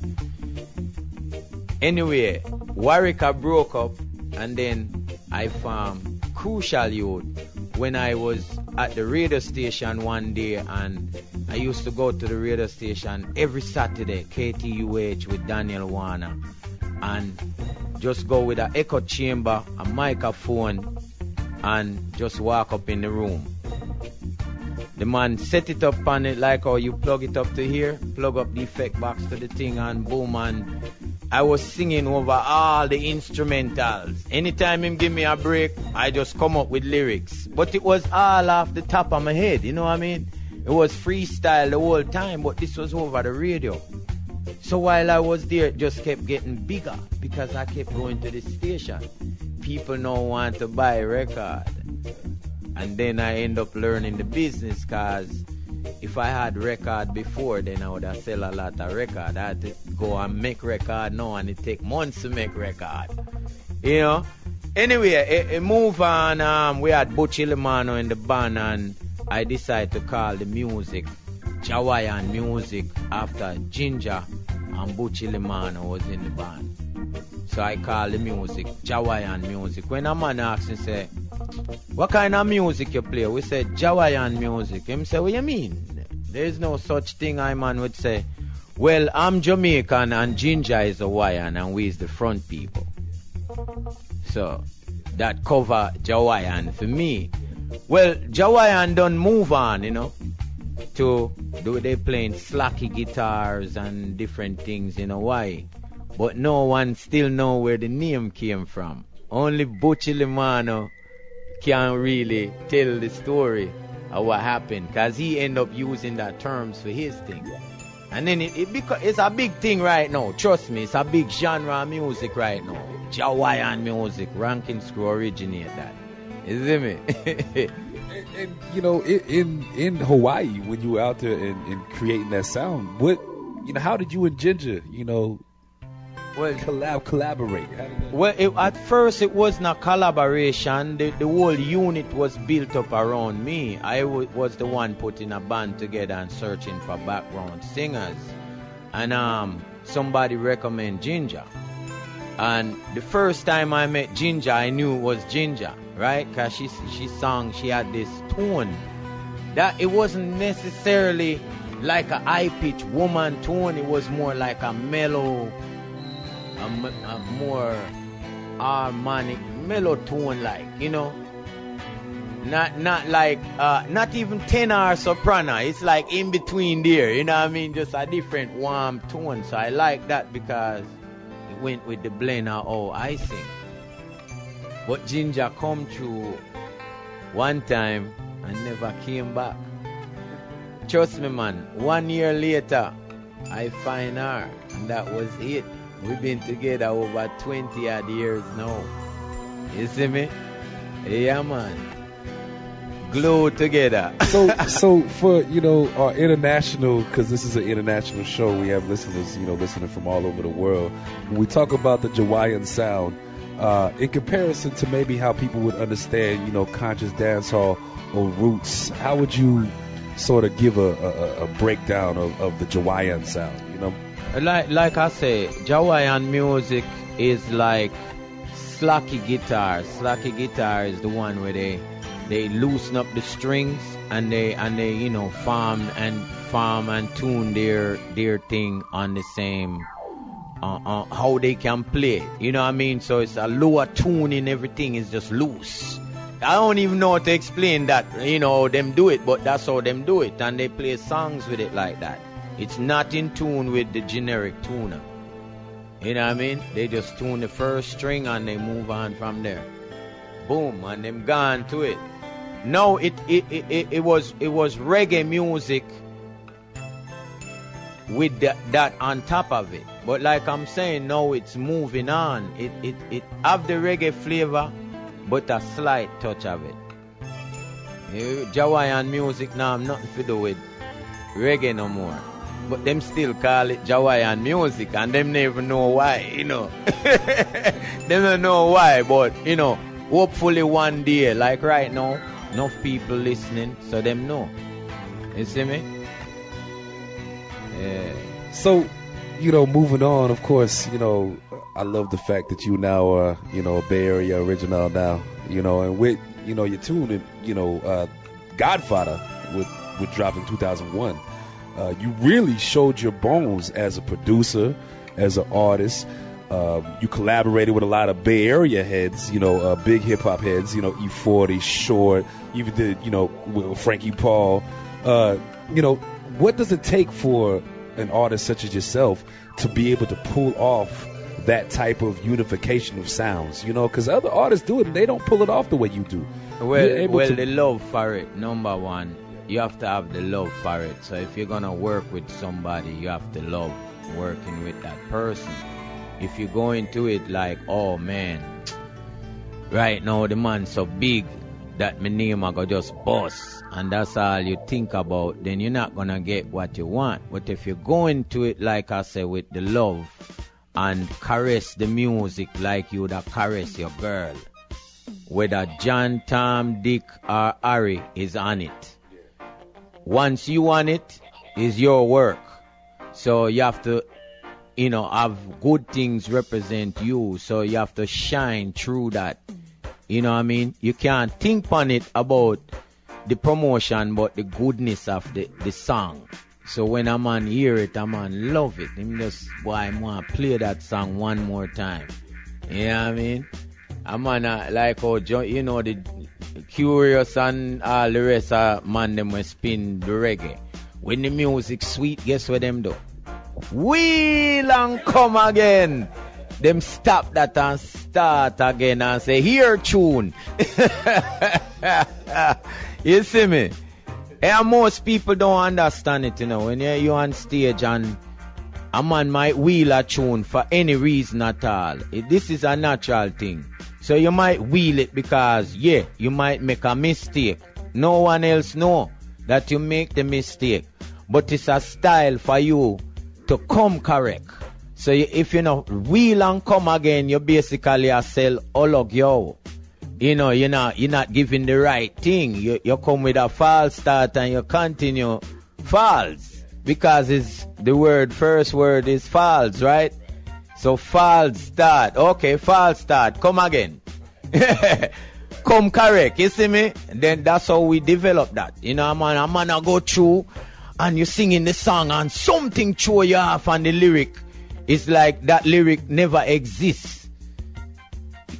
Anyway, Wareika broke up, and then I formed Crucial Youth when I was at the radio station one day, and I used to go to the radio station every Saturday, KTUH with Daniel Warner, and just go with an echo chamber, a microphone, and just walk up in the room. The man set it up on it like how you plug it up to here, plug up the effect box to the thing, and boom, and I was singing over all the instrumentals. Anytime him give me a break, I just come up with lyrics. But it was all off the top of my head, you know what I mean? It was freestyle the whole time, but this was over the radio. So while I was there, it just kept getting bigger because I kept going to the station. People now want to buy a record. And then I end up learning the business cause if I had record before, then I would have sell a lot of record. I had to go and make record now, and it take months to make record. You know. Anyway, it, it move on. Um, we had Butch Helemano in the band, and I decided to call the music Jawaiian music after Ginger and Butch Helemano was in the band. So I call the music Jawaiian music. When a man asks and say, what kind of music you play? We say Jawaiian music. Him say, what you mean? There's no such thing. I man would say, well, I'm Jamaican and Ginger is Hawaiian and we is the front people. So that cover Jawaiian for me. Well, Jawaiian don't move on, you know. To do they playing slacky guitars and different things in Hawaii. But no one still know where the name came from. Only Butchie Helemano can really tell the story of what happened because he end up using that terms for his thing. And then it, it beca- it's a big thing right now. Trust me, it's a big genre of music right now. Jawaiian music, Rankin Scroo originate that. You see me? *laughs* and, and, you know, in in Hawaii, when you were out there and, and creating that sound, what you know, how did you and Ginger, you know, well, collab collaborate? Well, it, at first it wasn't a collaboration. The, the whole unit was built up around me. I w- was the one putting a band together and searching for background singers. And um, somebody recommend Ginger. And the first time I met Ginger, I knew it was Ginger, right? Cause she she sang, she had this tone that it wasn't necessarily like a high pitched woman tone. It was more like a mellow, a, a more harmonic, mellow tone, like you know. Not not like uh, not even tenor soprano. It's like in between there. You know what I mean? Just a different warm tone. So I like that because it went with the blend of how I sing. But Ginger come through one time and never came back. Trust me, man. One year later, I find her, and that was it. We've been together over 20 odd years now. You see me? Yeah, man. Glued together. *laughs* so, so for you know our international, because this is an international show, we have listeners, you know, listening from all over the world. When we talk about the Hawaiian sound, uh, in comparison to maybe how people would understand, you know, conscious dancehall or roots, how would you sort of give a, a, a breakdown of, of the Hawaiian sound? You know, like like I say, Hawaiian music is like slacky guitar. Slacky guitar is the one where they they loosen up the strings and they and they you know farm and farm and tune their their thing on the same uh, uh, how they can play. You know what I mean? So it's a lower tune and Everything is just loose. I don't even know how to explain that. You know them do it, but that's how them do it, and they play songs with it like that. It's not in tune with the generic tuner. You know what I mean? They just tune the first string and they move on from there. Boom, and them gone to it. No, it it, it, it, it was it was reggae music with the, that on top of it. But like I'm saying, now it's moving on. It it it have the reggae flavor, but a slight touch of it. You, Jawaiian music now have nothing to do with reggae no more. But them still call it Jawaiian music and them never know why, you know. *laughs* them don't know why, but you know, hopefully one day, like right now, enough people listening, so them know. You see me? Yeah. So, you know, moving on, of course, you know, I love the fact that you now are, you know, a Bay Area original now, you know, and with, you know, your tune and, you know, uh, Godfather with, with dropped in 2001. Uh, you really showed your bones as a producer, as an artist. Uh, you collaborated with a lot of Bay Area heads, you know, uh, big hip hop heads, you know, E40, Short, even did, you know, Frankie Paul. Uh, you know, what does it take for an artist such as yourself to be able to pull off that type of unification of sounds? You know, because other artists do it and they don't pull it off the way you do. Well, well, to... the love for it, number one. You have to have the love for it. So if you're gonna work with somebody, you have to love working with that person. If you go into it like, oh man, right now the man's so big that my name I go just bust and that's all you think about, then you're not gonna get what you want. But if you go into it like I say with the love and caress the music like you would caress your girl, whether John, Tom, Dick or Harry is on it. Once you on it, is your work. So you have to you know, have good things represent you. So you have to shine through that. You know what I mean? You can't think on it about the promotion, but the goodness of the, the song. So when a man hear it, a man love it. Him just, why want play that song one more time. You know what I mean? A man uh, like how, you know, the Kurious and all the rest of man them will spin the reggae. When the music sweet, guess what them do? And come again. Them stop that and start again and say, here tune. *laughs* you see me? And most people don't understand it, you know. When you're, you on stage and a man might wheel a tune for any reason at all. This is a natural thing. So you might wheel it because, yeah, you might make a mistake. No one else know that you make the mistake. But it's a style for you to come correct. So if you know wheel and come again, you basically are sell of yo. You know, you're not you're not giving the right thing. You you come with a false start and you continue false because it's the word first word is false, right? So false start. Okay, false start. Come again. *laughs* come correct. You see me? Then that's how we develop that. You know, man, a man a go through and you singing the song and something throw you off on the lyric. It's like that lyric never exists.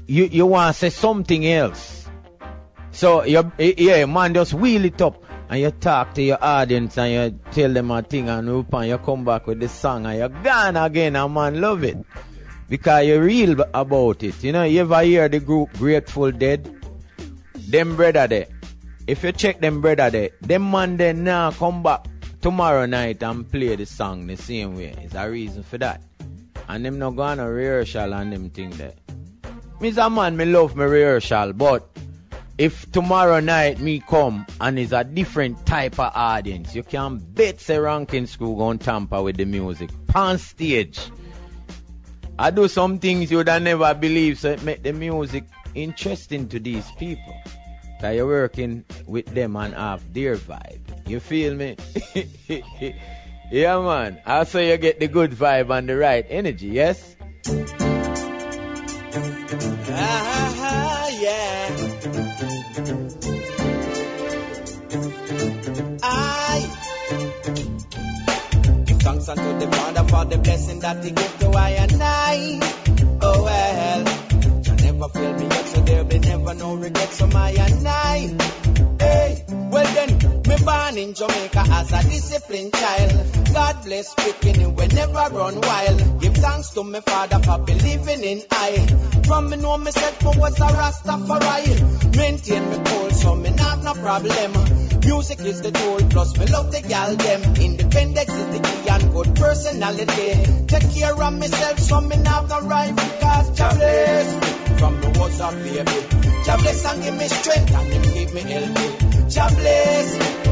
You you want to say something else. So you yeah, man, just wheel it up and you talk to your audience and you tell them a thing and whoop and you come back with the song and you're gone again and man love it. Because you're real about it. You know, you ever hear the group Grateful Dead? Them brother there. If you check them brother there, them man then now come back tomorrow night and play the song the same way. Is a reason for that. And them not gonna rehearsal and them thing there. Me's a man, me love my rehearsal, but if tomorrow night me come and it's a different type of audience, you can bet say Rankin Scroo gon' tamper with the music. On stage. I do some things you would never believe, so it make the music interesting to these people. Cause you're working with them and have their vibe. You feel me? *laughs* yeah man. Also you get the good vibe and the right energy, yes? Ah, yeah. I thanks unto the Father for the blessing that He gave to I and I. Oh well, never fail me yet, so there'll be never no regrets for my and I. Hey, well then, me born in Jamaica as a disciplined child. God bless picking we never run wild. Give thanks to my father for believing in I. From me know me was a Rastafari. Maintain me cool so me not no problem. Music is the tool, plus me love the gal them. Independence is the key and good personality. Take care of myself so me not no right because Jah bless me from the words a baby. Jah bless and give me strength and him give me healthy. Jah bless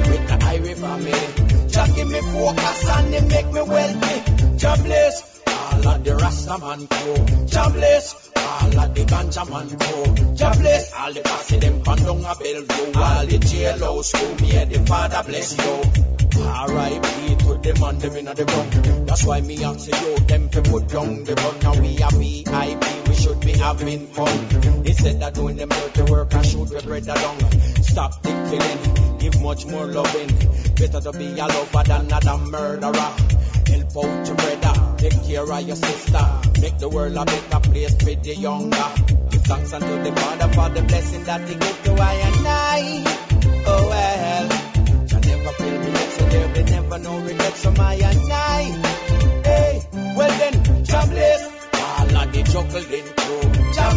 with the Irish family. Jah give me focus and him make me wealthy. Jah bless all of the Rasta man crew. Jah bless all of the ganja man crew. Jah bless all the posse them pan down a Bellevue. All the jailhouse school me the Father bless you. R.I.P. to the man them inna the ground. That's why me ask you them to put down the gun. Now we are VIP, we should be having fun. They said that doing them dirty work and shoot the bread along. Stop the killing, give much more loving. Better to be a lover than a murderer. Help out your brother, take care of your sister. Make the world a better place for the younger. Give thanks unto the Father for the blessing that He gave to I and I. Oh well, Jah never fail me so there will never no regrets for my and I. Hey, well then, Jah all of the juggling crew. Jah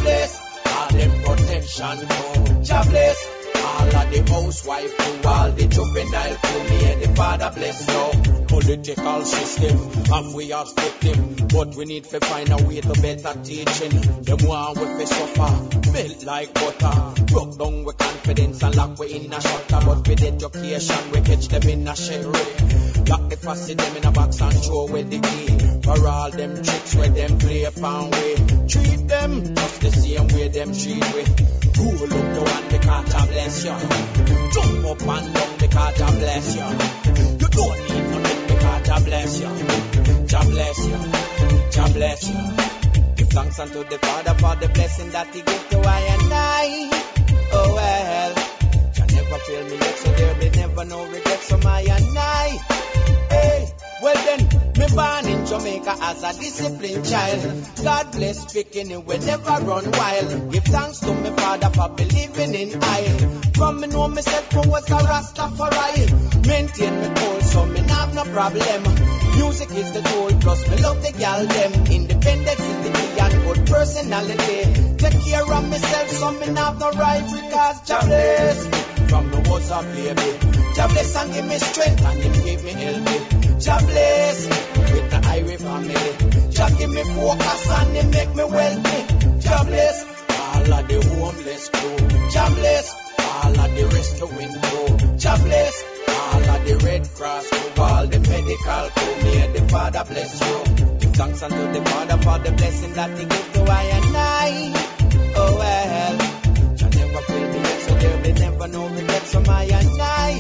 all them protection oh. crew. Jah bless all of the housewife crew, all the juvenile crew. Me and the Father bless you. Political system, and we are victim, but we need to find a way to better teaching. Them want we fi suffer, melt like butter. Broke down with confidence and lock we in a shutter, but with education we catch them in a sherry. Lock the fussy them in a box and throw away the key. For all them tricks where them play upon we. Treat them just the same way them treat we. Rule up the one because I bless you. Jump up and down because I bless you. You don't need nothing because I bless you. Jah bless you. Jah bless you. Give thanks unto the Father for the blessing that He gave to I and I. Oh well, never fail me yet, so there be never no regrets for my and I. Hey, well then, me born in Jamaica as a disciplined child. God bless picking it, we never run wild. Give thanks to me father for believing in I. From me know myself, me was a Rastafari. Maintain me cool, so me have no problem. Music is the tool, plus me love the gal them. Independence is the key and good personality. Take care of myself, so me have no rivalry, cause jobless. From the up, baby. Jobless and give me strength and him give me healthy. Jobless with the Irish family. Just give me focus and him make me wealthy. Jobless, all of the homeless crew. Jobless, all of the rescuing crew. Jobless, all of the Red Cross crew. All the medical crew. May the Father bless you. Give thanks unto the Father for the blessing that He give to I and I. Oh well, never my and I.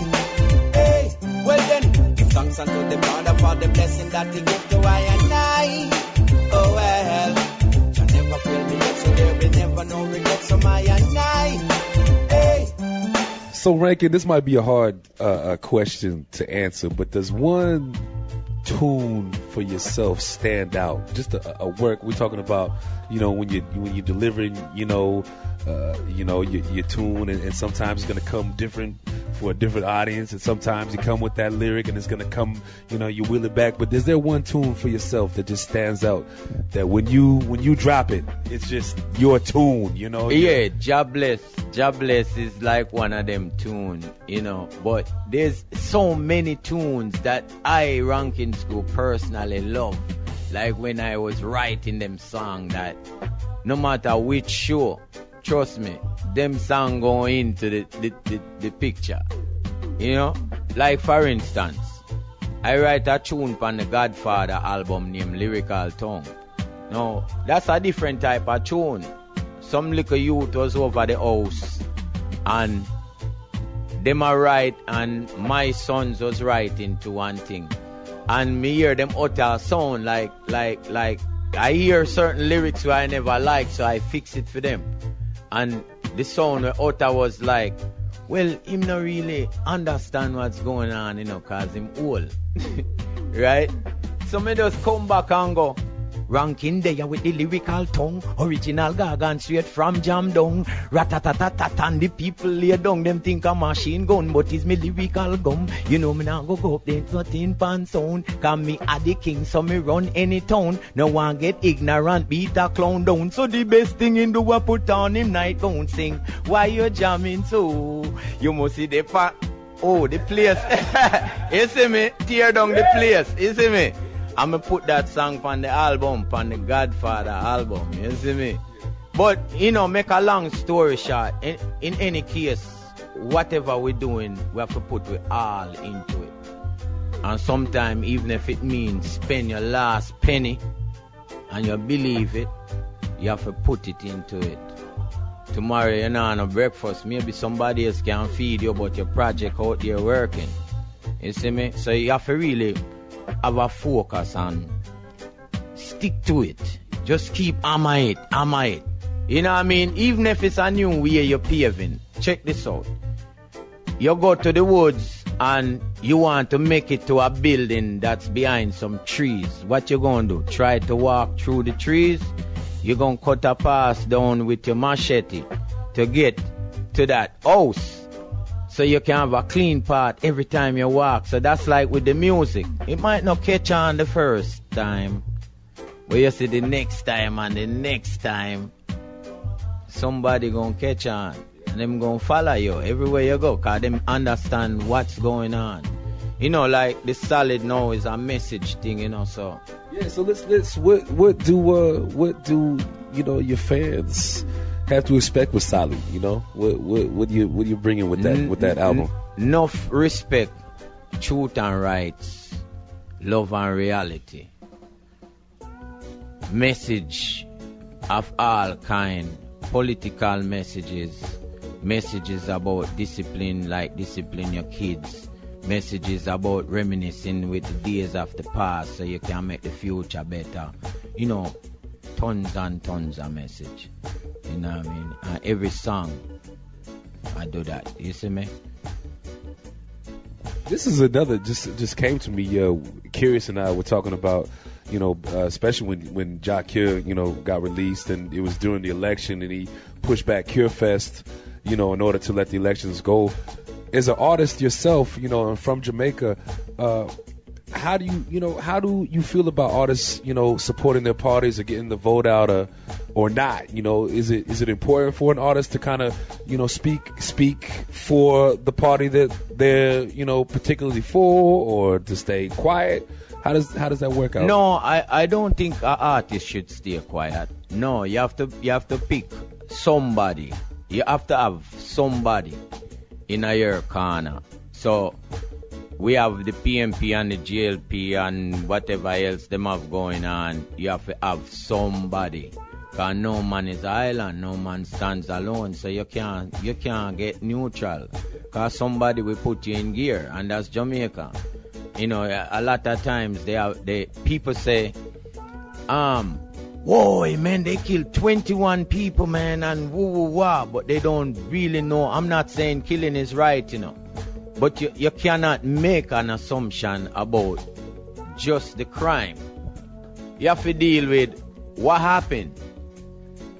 Hey, well then, give thanks unto the Father for the blessing that He give to I and I. Oh well, shall never so there never my and I. So, Rankin, this might be a hard uh, uh, question to answer, but does one tune for yourself stand out? Just a, a work we're talking about, you know, when you when you're delivering, you know, uh, you know your, your tune, and, and sometimes it's gonna come different for a different audience, and sometimes you come with that lyric, and it's gonna come, you know, you wheel it back. But is there one tune for yourself that just stands out that when you when you drop it, it's just your tune, you know? Yeah, Jobless. Jobless is like one of them tunes, you know. But there's so many tunes that I, Rankin Scroo, personally love. Like when I was writing them song that no matter which show, trust me, them song go into the, the, the, the picture. You know? Like for instance, I write a tune on the Godfather album named Lyrical Tongue. Now, that's a different type of tune. Some little youth was over the house and them are right and my sons was writing to one thing. And me hear them utter sound like like like I hear certain lyrics where I never like so I fix it for them. And the sound where utter was like, well, him not really understand what's going on, you know, cause him old. *laughs* right? So me just come back and go, Ranking there with the lyrical tongue, original gargan straight from jam down. Ratatatatat and the people lay down, them think a machine gun, but it's me lyrical gum. You know me now go go up there, nothing pan sound. Cause me a the king, so me run any town. No one get ignorant, beat a clown down. So the best thing in the world put on him night gon' sing. Why you jamming so? You must see the fa- Oh, the place. *laughs* you see me? Tear down the place. You see me? I'ma put that song on the album, on the Godfather album. You see me? But you know, make a long story short. In, in any case, whatever we're doing, we have to put we all into it. And sometimes, even if it means spend your last penny, and you believe it, you have to put it into it. Tomorrow you know, on a breakfast, maybe somebody else can feed you, but your project out there working. You see me? So you have to really have a focus and stick to it. Just keep hammer it, hammer it. You know what I mean? Even if it's a new way you're paving, check this out. You go to the woods and you want to make it to a building that's behind some trees. What you gonna do? Try to walk through the trees? You're gonna cut a path down with your machete to get to that house so you can have a clean part every time you walk. So that's like with the music. It might not catch on the first time, but you see the next time and the next time, somebody gonna catch on and them gonna follow you everywhere you go, cause them understand what's going on. You know, like the solid now is a message thing, you know. So yeah. So let's let's what what do uh what do you know your fans have to expect with Solid? You know, what what what you what you bringing with that with that album? Enough respect, truth and rights, love and reality, message of all kind, political messages, messages about discipline, like discipline your kids, messages about reminiscing with the days of the past so you can make the future better. You know, tons and tons of message. You know what I mean? And every song, I do that. You see me? This is another just just came to me. Uh, Kurious and I were talking about, you know, uh, especially when when Jah Cure, you know, got released and it was during the election and he pushed back Cure Fest, you know, in order to let the elections go. As an artist yourself, you know, from Jamaica, uh, how do you, you know, how do you feel about artists, you know, supporting their parties or getting the vote out or, or not? You know, is it is it important for an artist to kind of, you know, speak speak for the party that they're, you know, particularly for, or to stay quiet? How does how does that work out? No, I, I don't think an artist should stay quiet. No, you have to you have to pick somebody. You have to have somebody in your corner. So we have the PNP and the JLP and whatever else them have going on. You have to have somebody. Cause no man is island, no man stands alone. So you can't you can't get neutral. Cause somebody will put you in gear, and that's Jamaica. You know, a lot of times they have they people say, um, whoa, man, they killed 21 people, man, and woo woo wah, but they don't really know. I'm not saying killing is right, you know, but you, you cannot make an assumption about just the crime. You have to deal with what happened.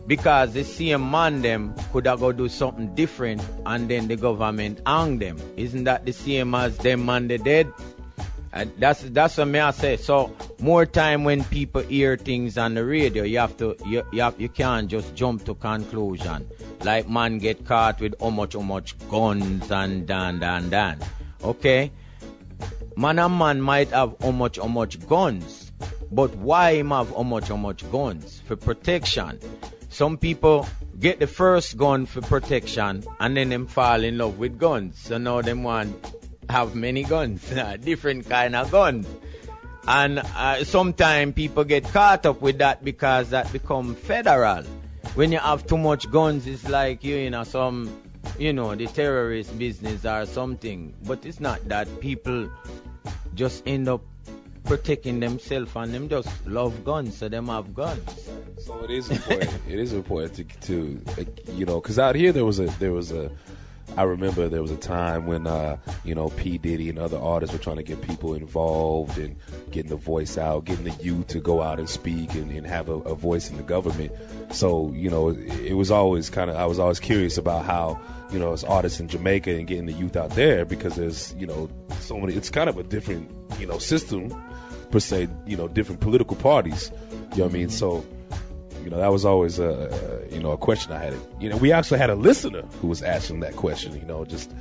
Because the same man them could have go do something different and then the government hang them. Isn't that the same as them man they dead? That's that's what me I say. So more time when people hear things on the radio, you have to you you, have, you can't just jump to conclusion. Like man get caught with how much how much guns and dan dan dan. Okay, man and man might have how much how much guns, but why him have how much how much guns for protection? Some people get the first gun for protection and then them fall in love with guns. So now them want have many guns, *laughs* different kind of guns. And uh, sometimes people get caught up with that because that become federal. When you have too much guns, it's like you in a some, you know, the terrorist business or something. But it's not that people just end up protecting themselves and them just love guns, so them have guns. So it is important. it is important to, to you know, because out here there was a there was a. I remember there was a time when uh, you know P Diddy and other artists were trying to get people involved and getting the voice out, getting the youth to go out and speak and, and have a, a voice in the government. So you know it, it was always kind of I was always curious about how you know as artists in Jamaica and getting the youth out there because there's you know so many. It's kind of a different you know system per se. You know different political parties. You know what I mean? So you know, that was always a, you know, a question I had. You know, we actually had a listener who was asking that question, you know, just,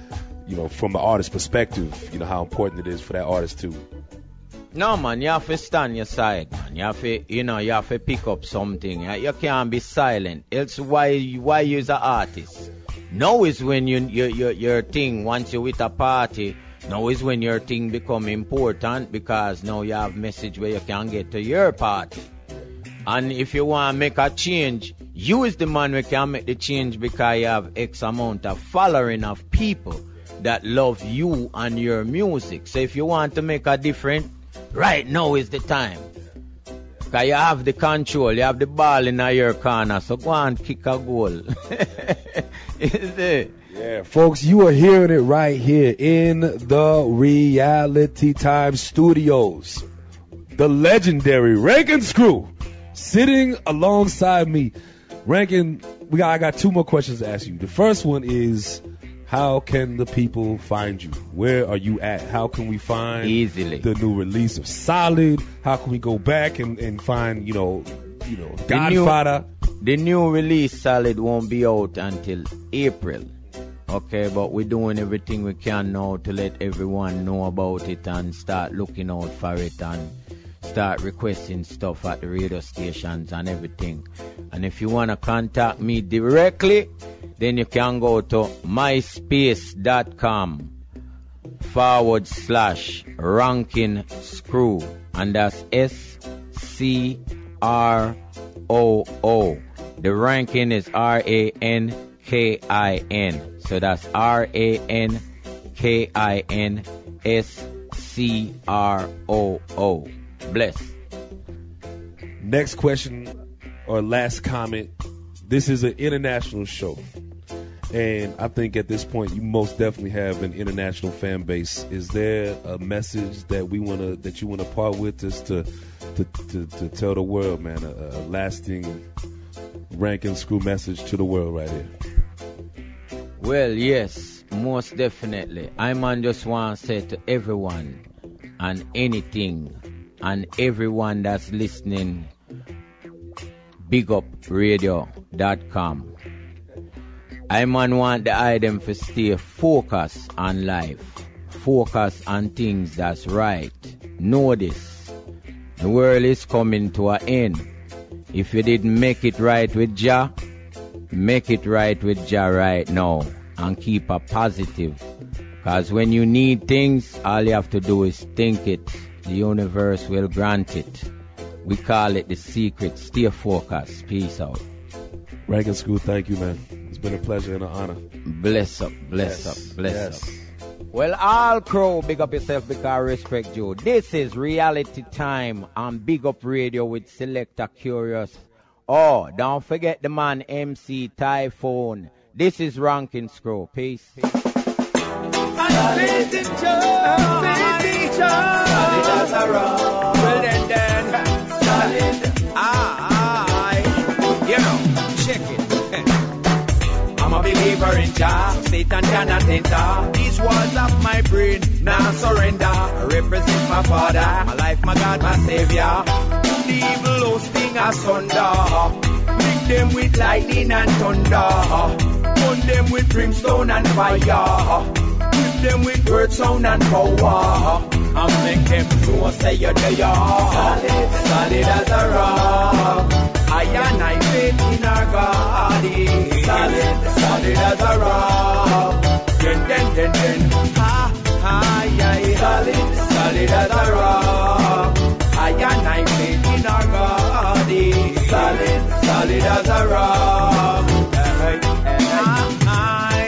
you know, from the artist perspective, you know, how important it is for that artist to. No man, you have to stand your side, man. You have to, you know, you have to pick up something. You can't be silent. Else, why, why you's an artist? Now is when you, your, your, your thing, once you're with a party, now is when your thing become important because now you have message where you can get to your party. And if you want to make a change, you is the man who can make the change because you have X amount of following of people that love you and your music. So if you want to make a difference, right now is the time. Because you have the control, you have the ball in your corner, so go and kick a goal. *laughs* is it? Yeah, folks, you are hearing it right here in the Reality Time Studios. The legendary Rankin Scroo sitting alongside me. Rankin, we got, I got two more questions to ask you. The first one is, how can the people find you? Where are you at? How can we find easily the new release of Solid? How can we go back and, and find, you know, you know, Godfather? The new, the new release Solid won't be out until April. Okay, but we're doing everything we can now to let everyone know about it and start looking out for it and start requesting stuff at the radio stations and everything. And if you want to contact me directly, then you can go to myspace.com forward slash rankin scroo. And that's S C R O O. The ranking is R A N K I N. So that's R A N K I N S C R O O. Bless. Next question or last comment. This is an international show. And I think at this point you most definitely have an international fan base. Is there a message that we wanna that you wanna part with us to to, to, to tell the world, man, a, a lasting Rankin Scroo message to the world right here? Well, yes, most definitely. I man just want to say to everyone, and anything and everyone that's listening. BigUpRadio.com. I man want the item to stay focused on life, focus on things that's right. Know this. The world is coming to an end. If you didn't make it right with Jah, make it right with Jah right now and keep a positive. Cause when you need things, all you have to do is think it. The universe will grant it. We call it the secret. Stay focused. Peace out. Rankin Scroo, thank you, man. It's been a pleasure and an honor. Bless up, bless Yes, up, bless yes. up. Well, all crow, big up yourself because I respect you. This is reality time on Big Up Radio with Selector Kurious. Oh, don't forget the man MC Taiyefoon. This is Rankin Scroo. Peace. I'm a believer in Jah. Satan cannot enter. These walls of my brain now surrender. I represent my Father, my life, my God, my Savior. The evil hosting asunder. Lick them with lightning and thunder. Burn them with brimstone and fire. Whip them with word, sound and power. And make them know say you're there. Solid, solid as a rock. I and I faith in our God. Solid, solid as a rock. Den, den, den, den. Ha, ha, yeah. Solid, solid as a rock. I and I faith in our God. Solid, solid as a rock. Hey, hey. Ah, ah.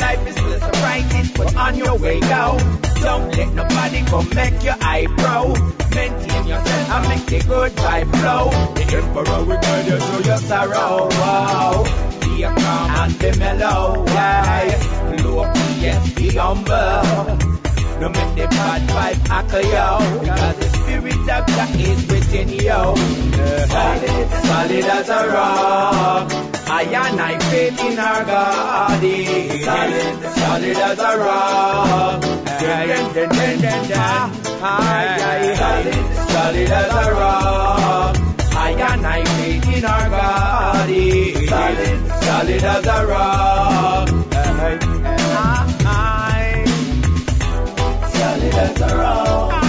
Life is of surprises, but on your way go. Don't let nobody come make your eyebrow. Maintain yourself and make the good vibe flow. The emperor will guide you through your sorrow. Wow. Be calm and be mellow. Why? Low yes, be humble. No make the bad vibe hackle yo. Because the spirit of God is within you Solid, solid as a rock. I and I faith in our God. Solid, solid as a rock. Solid, solid as a rock. I and I faith in our God. Solid, solid as a rock Solid as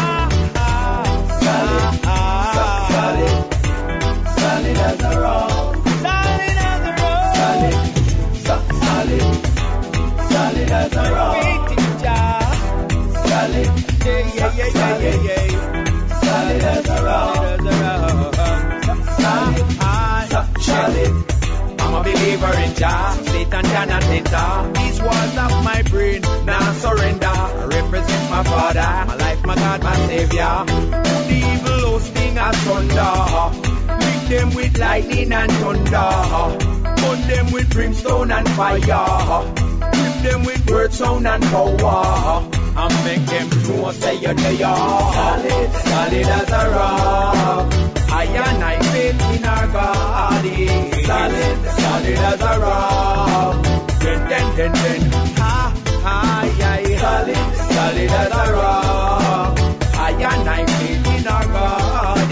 sound and power. And uh, make them know say you're there. Uh, solid, solid as a rock. I and I faith in our God. Solid, solid as a rock. Den, den, den, den. Ha, ha, yeah. Solid, solid as a rock. I and I faith in our God.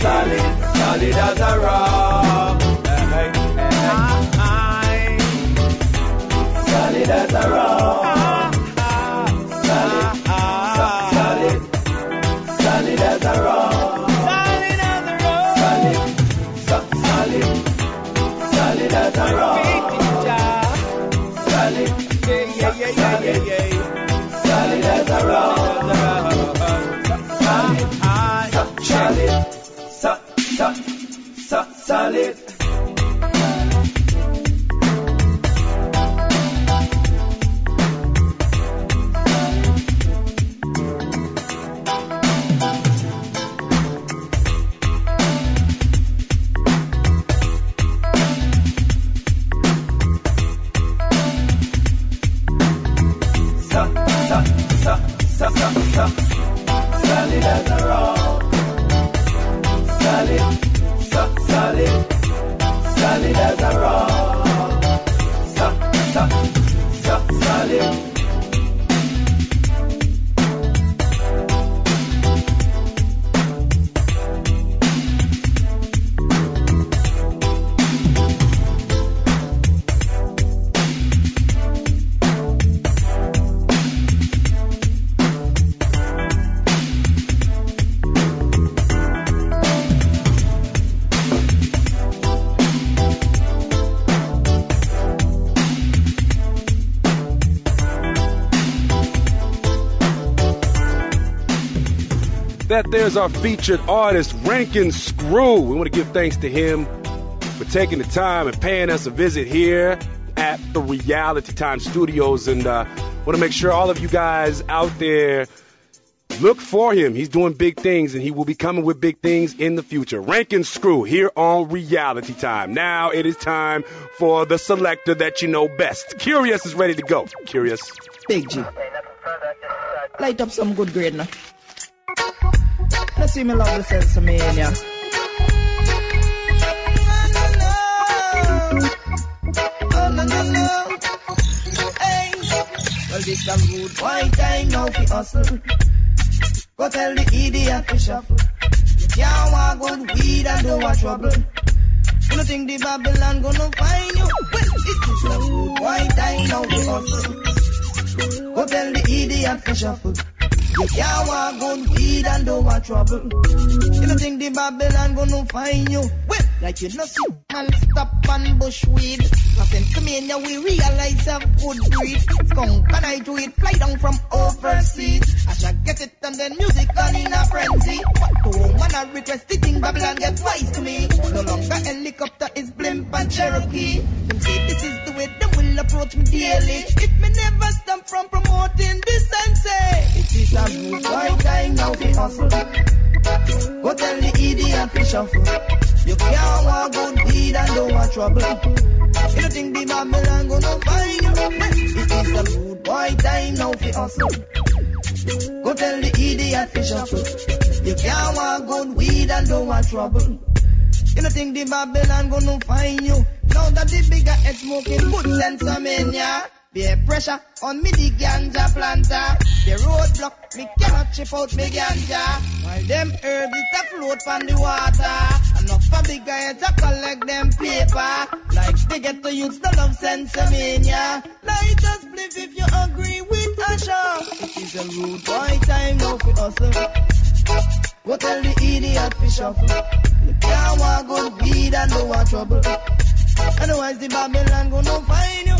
Solid, solid as a rock. Solid as a rock. Solid, so- solid, solid as a rock. Solid as. Solid, so- solid, solid as a rock. Solid, yeah, yeah. Solid as a rock. That there's our featured artist, Rankin Scroo. We want to give thanks to him for taking the time and paying us a visit here at the Reality Time Studios. And uh, want to make sure all of you guys out there look for him. He's doing big things and he will be coming with big things in the future. Rankin Scroo here on Reality Time. Now it is time for the selector that you know best. Kurious is ready to go. Kurious. Big G. Light up some good grade now. Let's see me love the sense of mania. No, no, no. Well, this a rude boy time now fi hustle. Go tell the idiot to shuffle. Can't want good weed and don't want trouble. You don't think the Babylon gonna find you? Well, it is a rude boy time now fi hustle. Go tell the idiot to shuffle. You can't want good weed and don't trouble. You don't think the Babylon gonna find you? Well, like you know, see man stop and bush weed. Nothing to me and we realize a good breed. Skunk and I do it, fly down from overseas. I shall get it and then music on in a frenzy. To woman I request the thing Babylon get wise to me. No longer helicopter is blimp and Cherokee. Them say this is the way them will approach me daily. If me never stop from promoting decency, it is a good right time now to hustle. Go tell the idiot to shuffle. You can't want good weed and don't want trouble. You don't think the Babylon gonna find you? It is a good boy time now to hustle. Go tell the idiot to shuffle. You can't want good weed and don't want trouble. You don't think the Babylon gonna find you? Now that the bigger head smoking good sense of mania. Bear pressure on me the ganja planter. The roadblock, me cannot chip out me ganja. While them herbs it a float on the water. Enough for bigger heads to collect them paper. Like they get to use the love sensimania. Light us split if you agree with Asha. It is a rude boy time now for hustle. Go tell the idiot to shuffle. You can't want good weed and don't want trouble. Otherwise the Babylon gonna find you.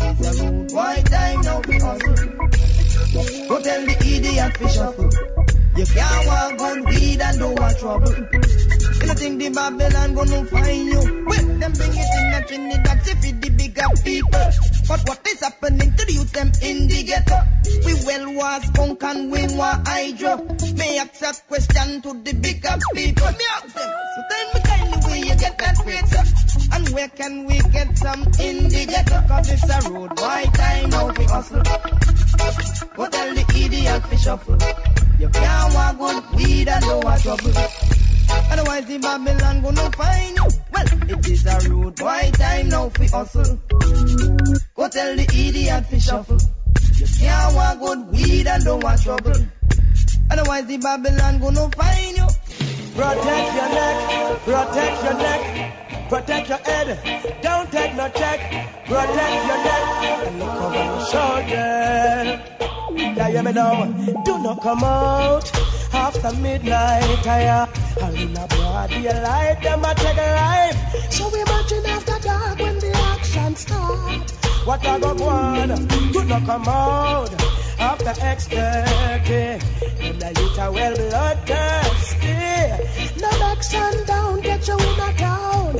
A rude boy time now for hustle. Go tell the idiot to shuffle. You can't want good weed and don't want trouble. You don't think the Babylon gonna find you? Well, them bring it in a Trinidad to feed the bigger people. But what is happening to the youth them in the ghetto? We well was skunk and we want hydro. May ask a question to the bigger people. Me ask them, so tell me kindly where you get that stuff. And where can we get some in the ghetto? Cause it's a road boy time now we hustle. Go tell the idiot to shuffle. You can't want good weed and don't want trouble. Otherwise the Babylon gonna find you. Well, it is a rude boy time now fi hustle. Go tell the idiot to shuffle. You can't want good weed and don't want trouble. Otherwise the Babylon gonna find you. Protect your neck, protect your neck, protect your head. Don't take no check. Protect your neck and look over your shoulder. Yeah, hear me now. Do not come out after midnight. I am in a broad daylight. Them a take a life. So imagine after dark when the action start. What I go on? Do not come out after X30. And the youth are well bloodthirsty. No action down, get you in a town.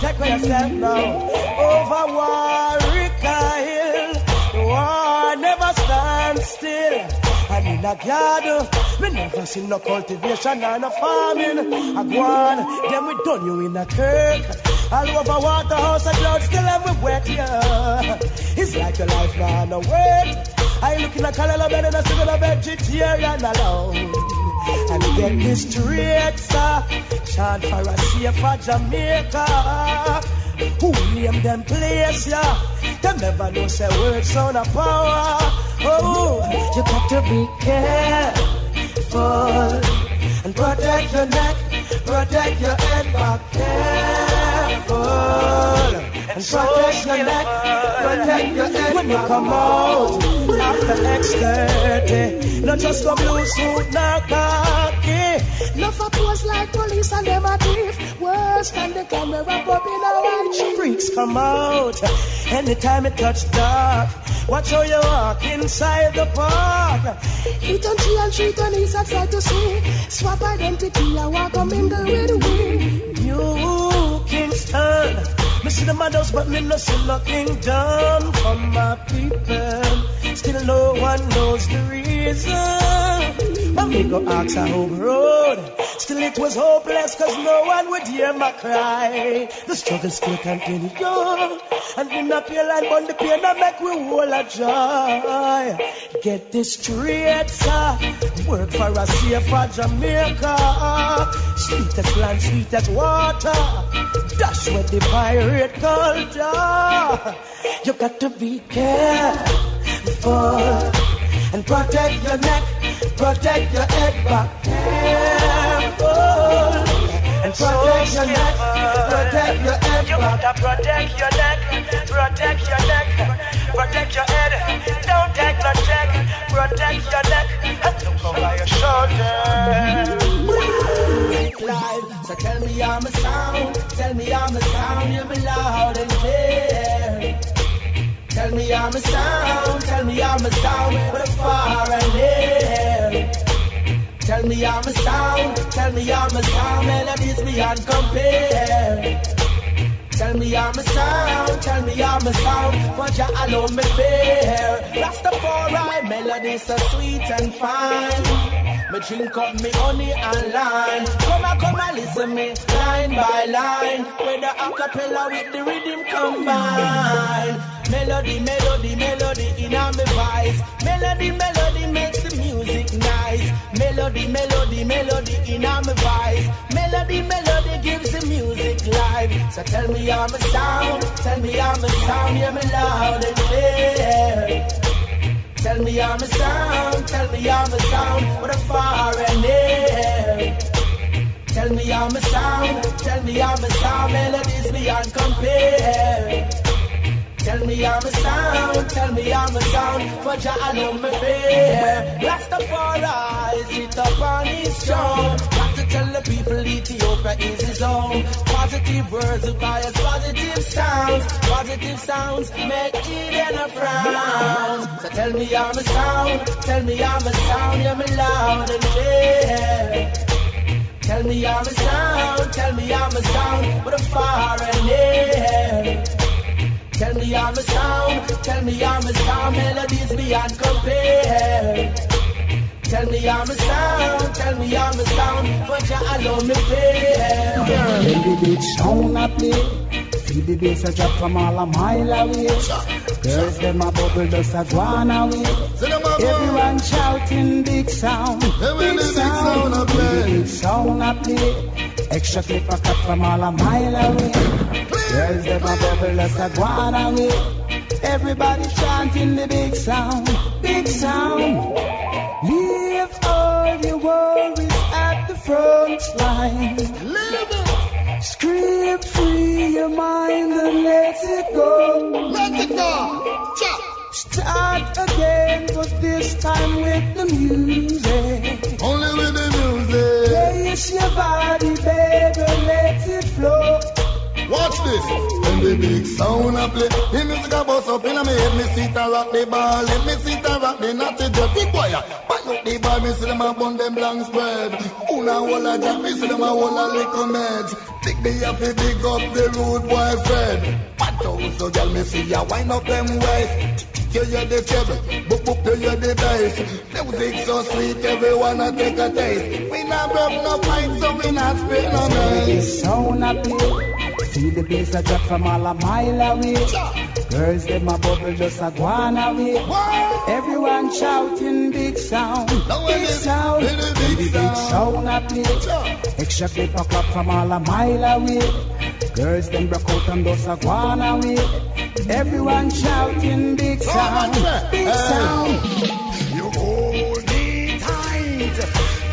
Take for yourself now. Over Wareika Hill. War never stands still. And in a garden, we never see no cultivation and no farming. Go on, then we done you in a kirk. All over Waterhouse and clouds still and we wet, yeah. It's like a life man wait. I look in a color bed and I in a vegetarian alone. And get this straight, sir. Chant for a safer Jamaica. Who name them place, yeah? Them never know say words on of power. Oh, you got to be careful and protect your neck, protect your head careful and protect your neck, protect your head when you come out after X30. Not just go blue suit, nor khaki. No for pose like police and them a thief. Worse stand the camera a watch. Freaks come out anytime it touch dark. Watch how you walk inside the park. Eat and chill and treat and ease and try to see. Swap identity and walk a mingle with we. New Kingston. Me see the models, but me no see no kingdom for my people. Still no one knows the reason. But me go ask a home road. Still it was hopeless cause no one would hear my cry. The struggle still continued. And in the pale line, but the pain I make we whole a joy. Get this straight, sir. Work for a safer Jamaica. Sweetest land, sweetest water. Dash with the pirate culture. You got to be careful and protect your neck, protect your head back. Careful and protect your neck, protect your head You back. gotta protect your neck, protect your neck, protect your head. Don't take no check, protect your neck and look over your shoulder. live. So tell me I'm a sound, tell me I'm a sound, me loud and clear. Tell me I'm a sound, tell me I'm a sound, with a far and near. Tell me I'm a sound, tell me I'm a sound, melodies beyond compare. Tell me I'm a sound, tell me I'm a sound, but you alone me bear. Rastafari, melodies so sweet and fine. Me drink up me honey and lime. Come on, come on, listen me line by line. With the acapella with the rhythm combine. Melody, melody, melody in a me voice. Melody, melody makes the music nice. Melody, melody, melody in a me voice. Melody, melody gives the music life. So tell me I'm a sound, tell me I'm a sound, hear me loud and clear. Tell me I'm a sound, tell me I'm a sound, with a far and near. Tell me I'm a sound, tell me I'm a sound, melodies beyond compare. Tell me I'm a sound, tell me I'm a sound, but ya alone me fear. Rastafari, sit up on his throne. Got to tell the people Ethiopia is his own. Positive words requires positive sounds. Positive sounds make Eden a frown. So tell me I'm a sound, tell me I'm a sound, hear me loud and clear. Tell me I'm a sound, tell me I'm a sound, with a far and near. Tell me I'm a sound, tell me I'm a sound, melodies beyond compare. Tell me I'm a sound, tell me I'm a sound, but you alone me fair. When the big sound a play, feel the bass a drop from all a mile away. Girls them a bubble just a gone away. Everyone shouting big sound, big sound. Big sound a play, extra clip a cut from all a mile away. Girls them a bubble just a gone away. Everybody chanting the big sound, big sound. Leave all your worries at the front line. Scream free your mind and let it go. Let it go. Start again, but this time with the music. Only with the Place your body, baby, let it flow. Watch this. When the big sound a play, the music a bust up in me head. Me sit and rock the ball, let me sit and rock the natty jet. Big boy, back up the ball, me see them a bun them long spread. Una whole a jack, me see them a whole a little meds. Big me to big up the rude boy Fred. Out, so girl, me see ya wind up them waist. You hear the treble, boop boop, you hear the bass. Music so sweet, everyone a take a taste. We not broke no fight, so we not spit no mess. sound play. Feel the bass a drop from all a mile away. Girls them a bubble just a gone away. Everyone shouting big sound, big sound. The big sound a play. Extra clip a clap from all a mile away. Girls them broke out and just a gone away. Everyone shouting big sound, big sound. You hold me tight.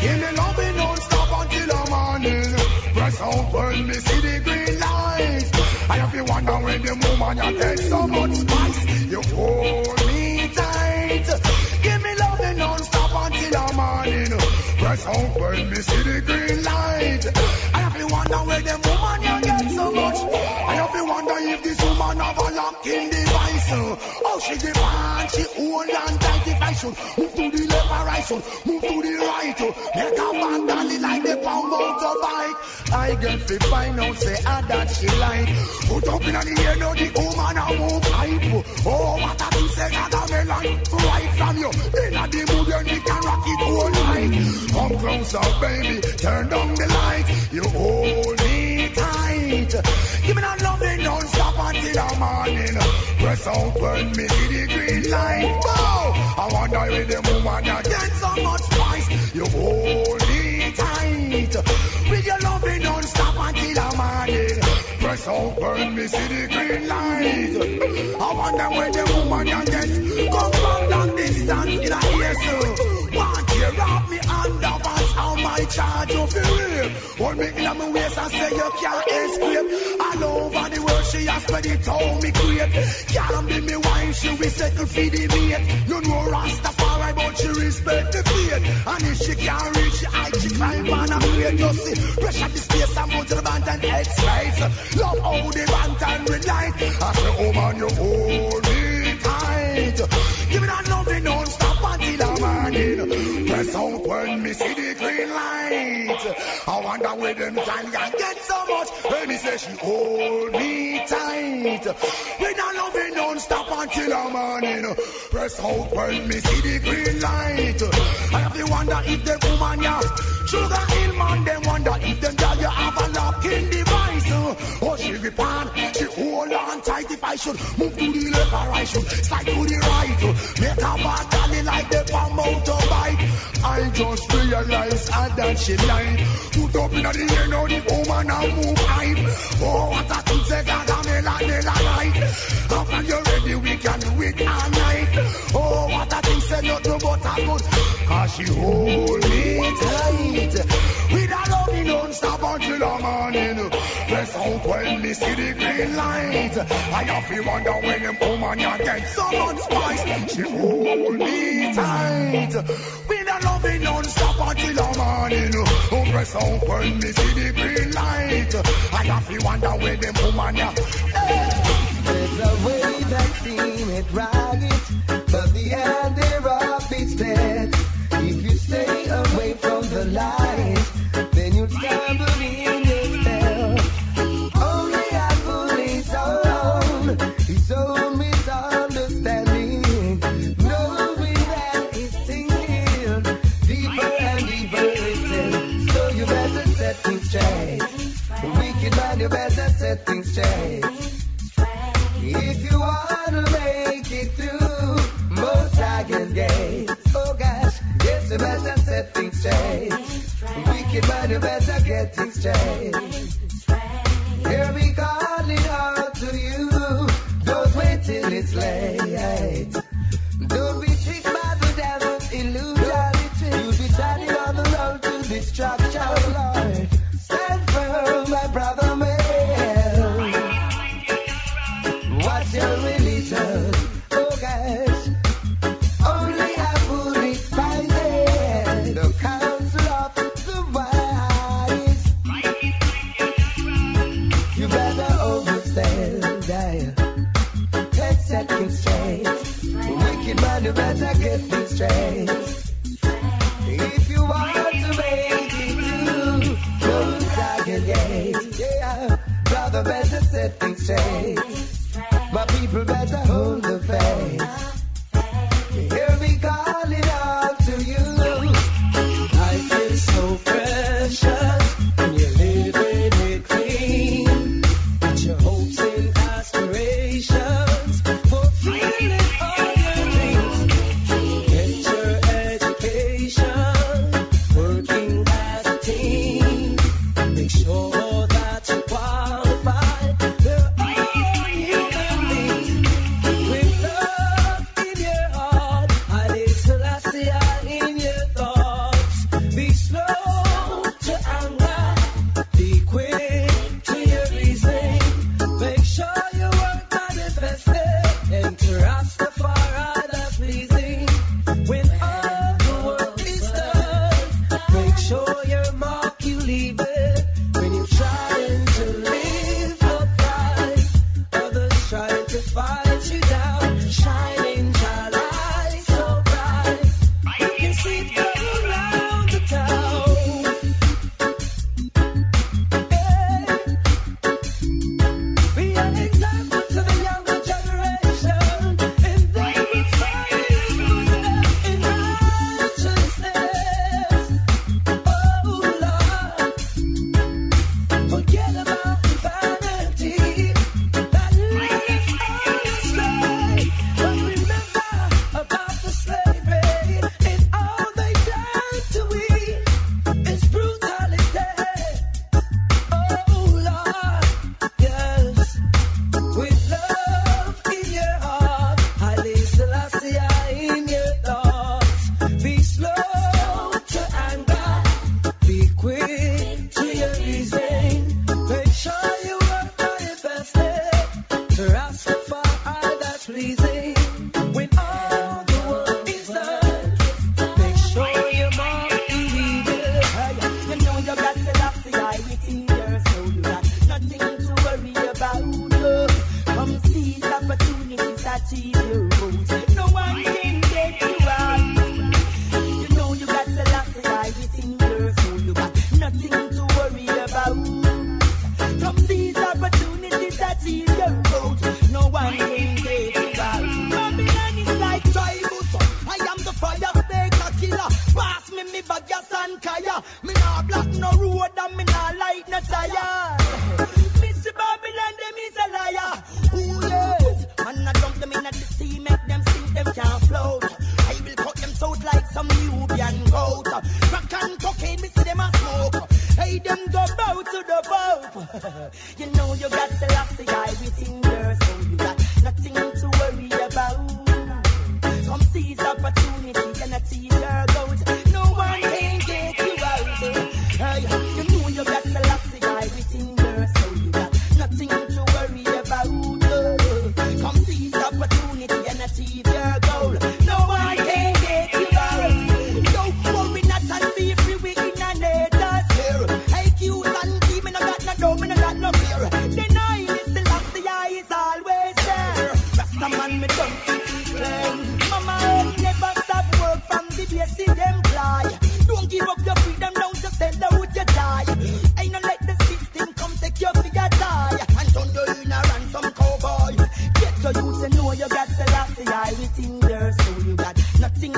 Give me loving non-stop until the morning. Press out when me see the. And now when you move on, you take so much spice. You hold me tight. Give me love and non-stop until the morning. Press out when me see the green light. I have to wonder where them woman you get so much. I have to wonder if this woman have a locking device. Oh, she demand, she own and should move to the left or I should move to the right. Make a bandali like the pound motorbike. I get fi find out say ah that she like. Put up in the air now the woman a move pipe. Oh what a thing say God a me like right from you. In a the mood you can rock it all night. Come closer baby, turn down the light. You hold me tight. Give me that loving don't stop until the morning. Press out when me the light. Oh, I wonder where the woman that get so much spice. You hold me tight. With your loving don't stop until the morning. Press out when me see the green light. I wonder where the woman that get come from long distance in a ear so. How my charge you feel real. Hold me in my waist and say you can't escape. All over the world she has spread it all me great. Can't be me wine, she will settle for the mate. You know Rastafari but she respect the faith. And if she can't reach the height, she climb on a plate. You see, pressure the space and move to the band and X-rays. Love how the band and relight. I say, oh man, you hold me tight. Give me that loving, don't stop until the morning. When me see the green light. I wonder where them can get so much. When me say she hold me tight. We not loving don't stop until the morning. Press out when me see the green light. I have to wonder if the woman ya sugar hill man. Them wonder if them girl you have a locking device. Oh she she hold on tight. If I should move to the left or I should slide to the right. Make a bad dolly like the palm motorbike. I just realized I that she lied. Put up in the air now the woman a move hype. Oh, what a thing say God a me like me like After you ready we can do it all night. Oh, what a thing say nothing but a good. Cause she hold me tight. With a stop until the morning. Press out when me see the green light. I have to wonder when them woman ya get so much spice. She hold me tight. With a loving don't stop until the morning. Press out when me see the green light. I have to wonder when them woman ya. There's a way that seem it right, but the end thereof is dead. If you stay away from the light,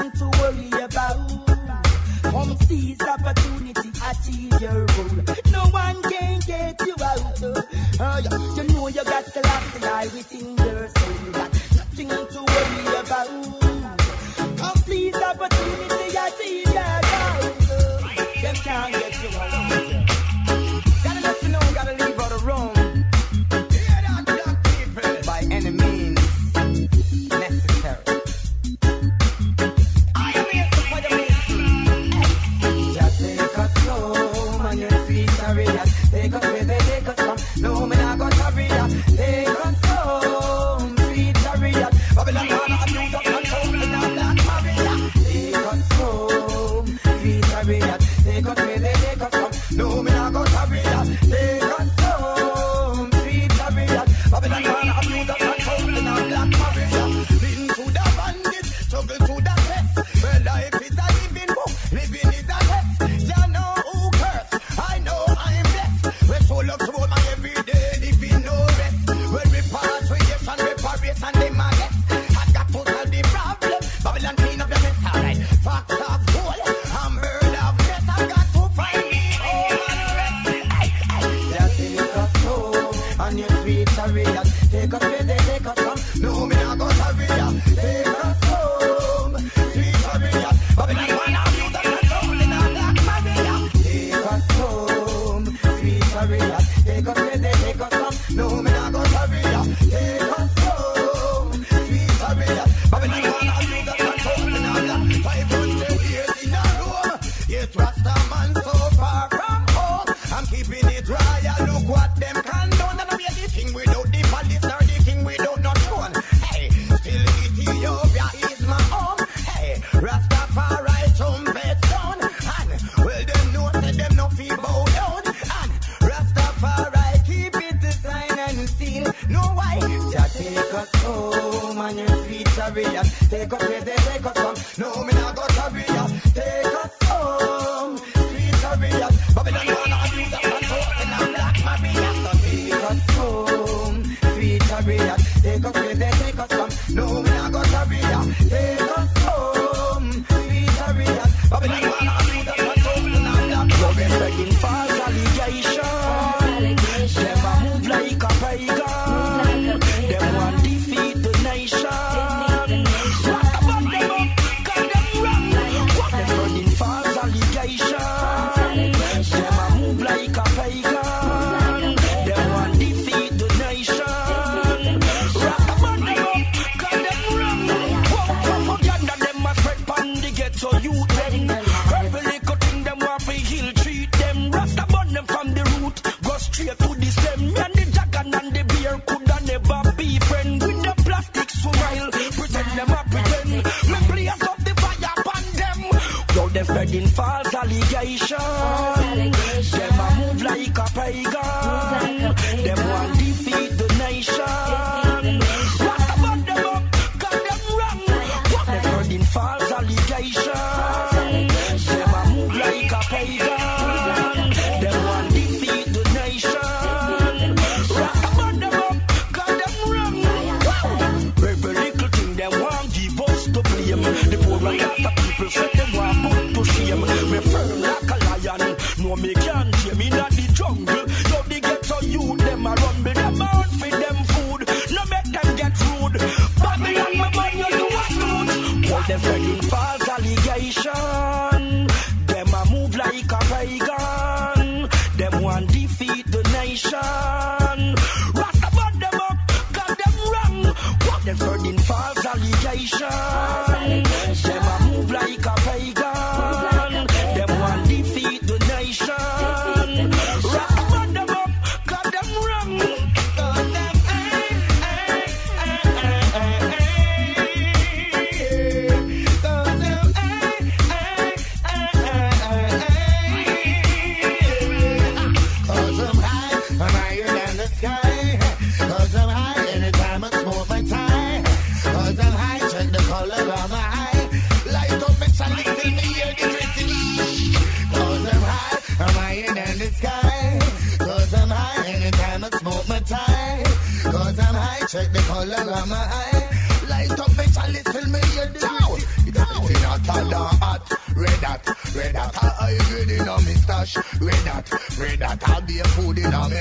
nothing to worry about. Come seize opportunity, achieve your goal. No one can get you out. Uh, you know you got the last lie within your soul. Nothing to worry about.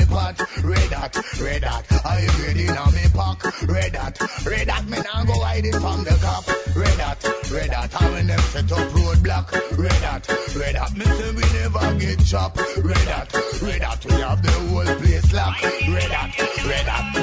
me pot. Red hot, red hot. I read in on me pack. Red hot, red hot. Me now go hide it from the cop. Red hot, red hot. How when them set up roadblock. Red hot, red hot. Me say we never get chopped. Red hot, red hot. We have the whole place locked. Red hot, red hot.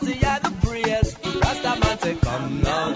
Selassie the praise. Rastaman say, come now,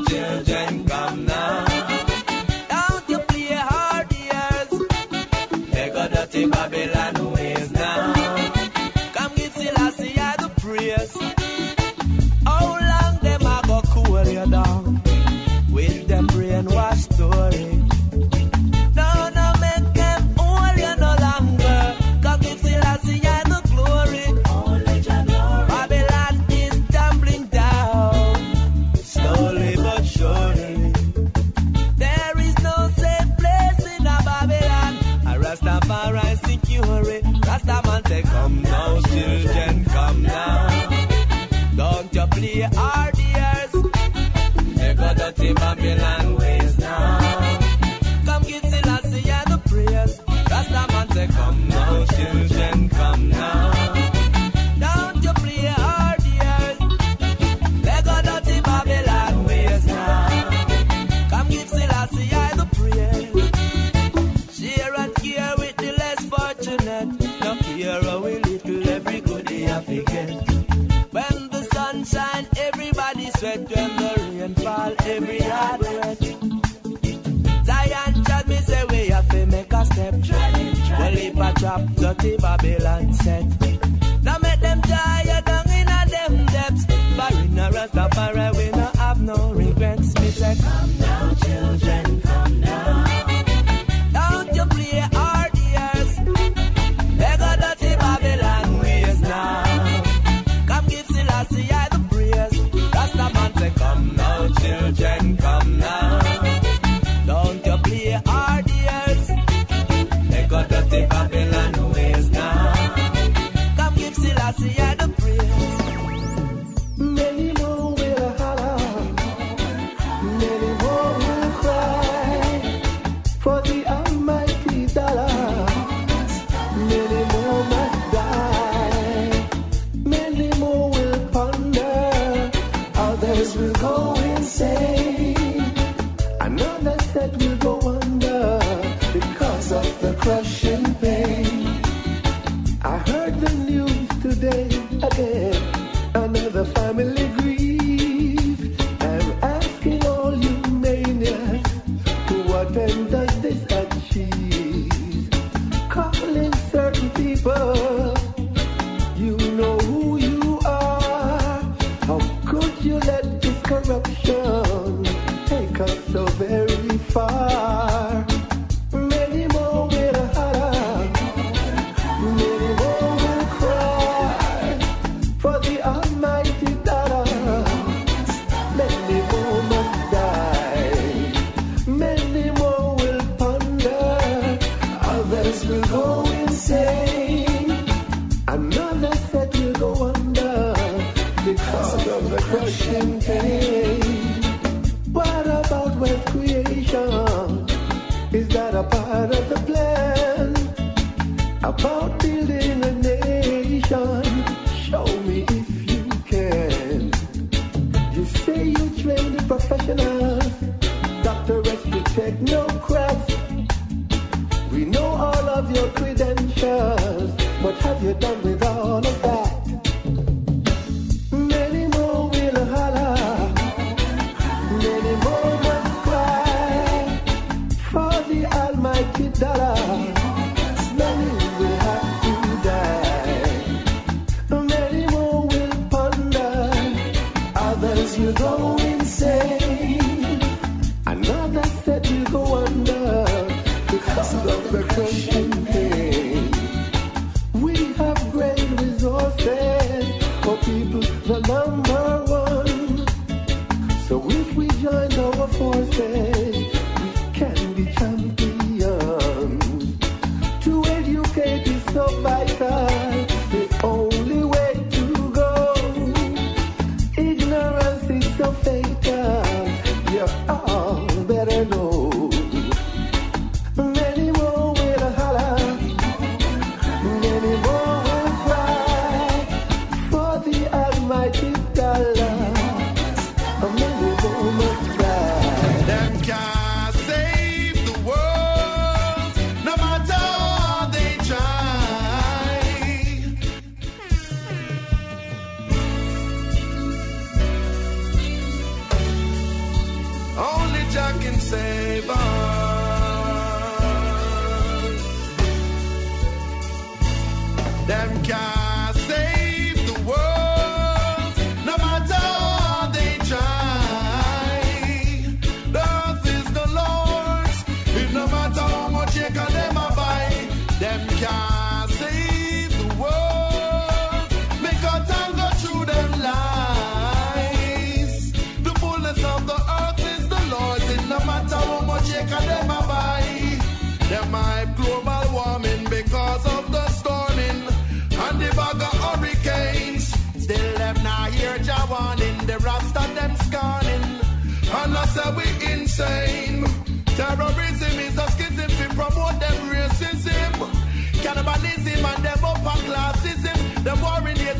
God.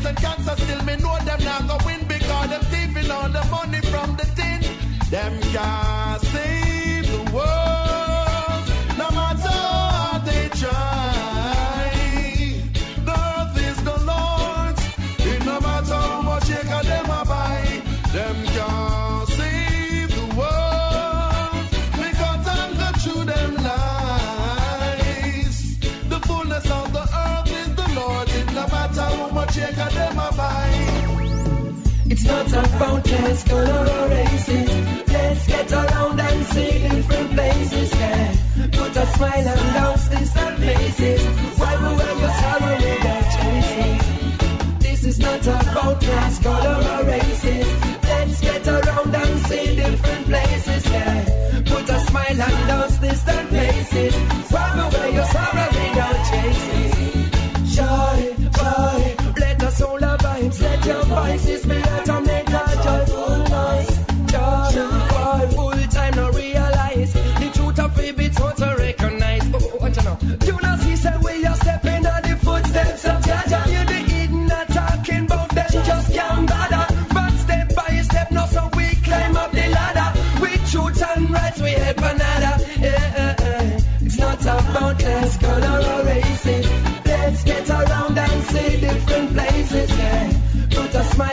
And cancer still me know them not go win because them thieving all the money from the tin. Them can fountains, color races. Let's get around and see different places. Yeah. Put a smile and love's distant faces. Why we wear your sorrow with our choices. This is not about class, color or races. Let's get around and see different places. Yeah. Put a smile and love's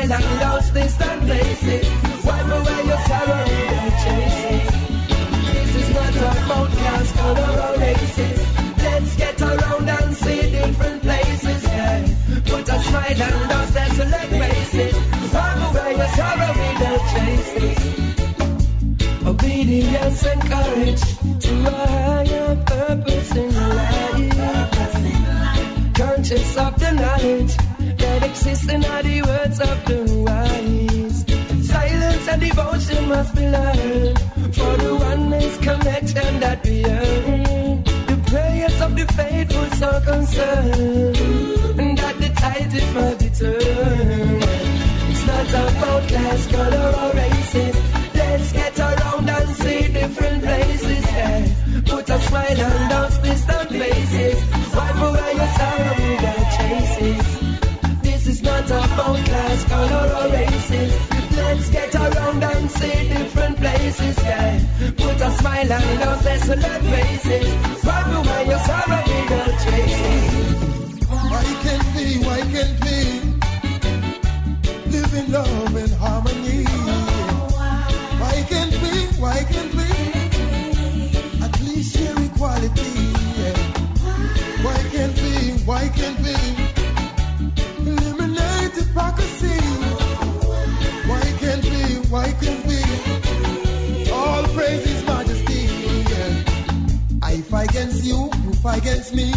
those. Wipe away your and chase. This is not color. Let's get around and see different places, yeah. Put a smile on. of the wise. Silence and devotion must be learned for the oneness connection that we earn. The prayers of the faithful so concerned, and that the tide it be turned. It's not about last Yeah. Put a smile on those desolate faces. Wipe away your sorrow without chases. Why can't we, why can't we live in love and harmony? Why can't we, why can't we at least share equality? Yeah. Why can't we, why can't we against me.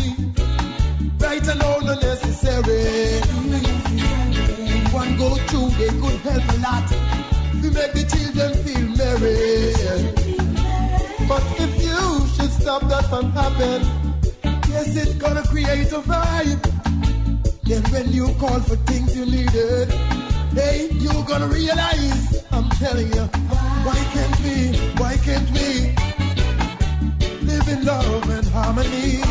Right alone unnecessary. One go through, they could help a lot. To make the children feel merry. But if you should stop that from happening, yes, it's gonna create a vibe. Then when you call for things you needed, hey, you're gonna realize, I'm telling you, why can't we, why can't we live in love and harmony?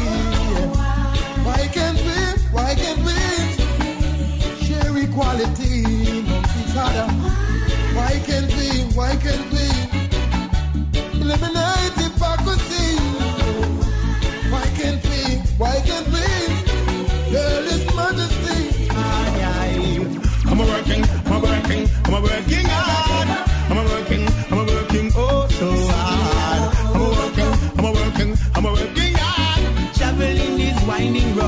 Why can't we, why can't we share equality amongst each other? Why can't we, why can't we eliminate hypocrisy? Why can't we, why can't we I'm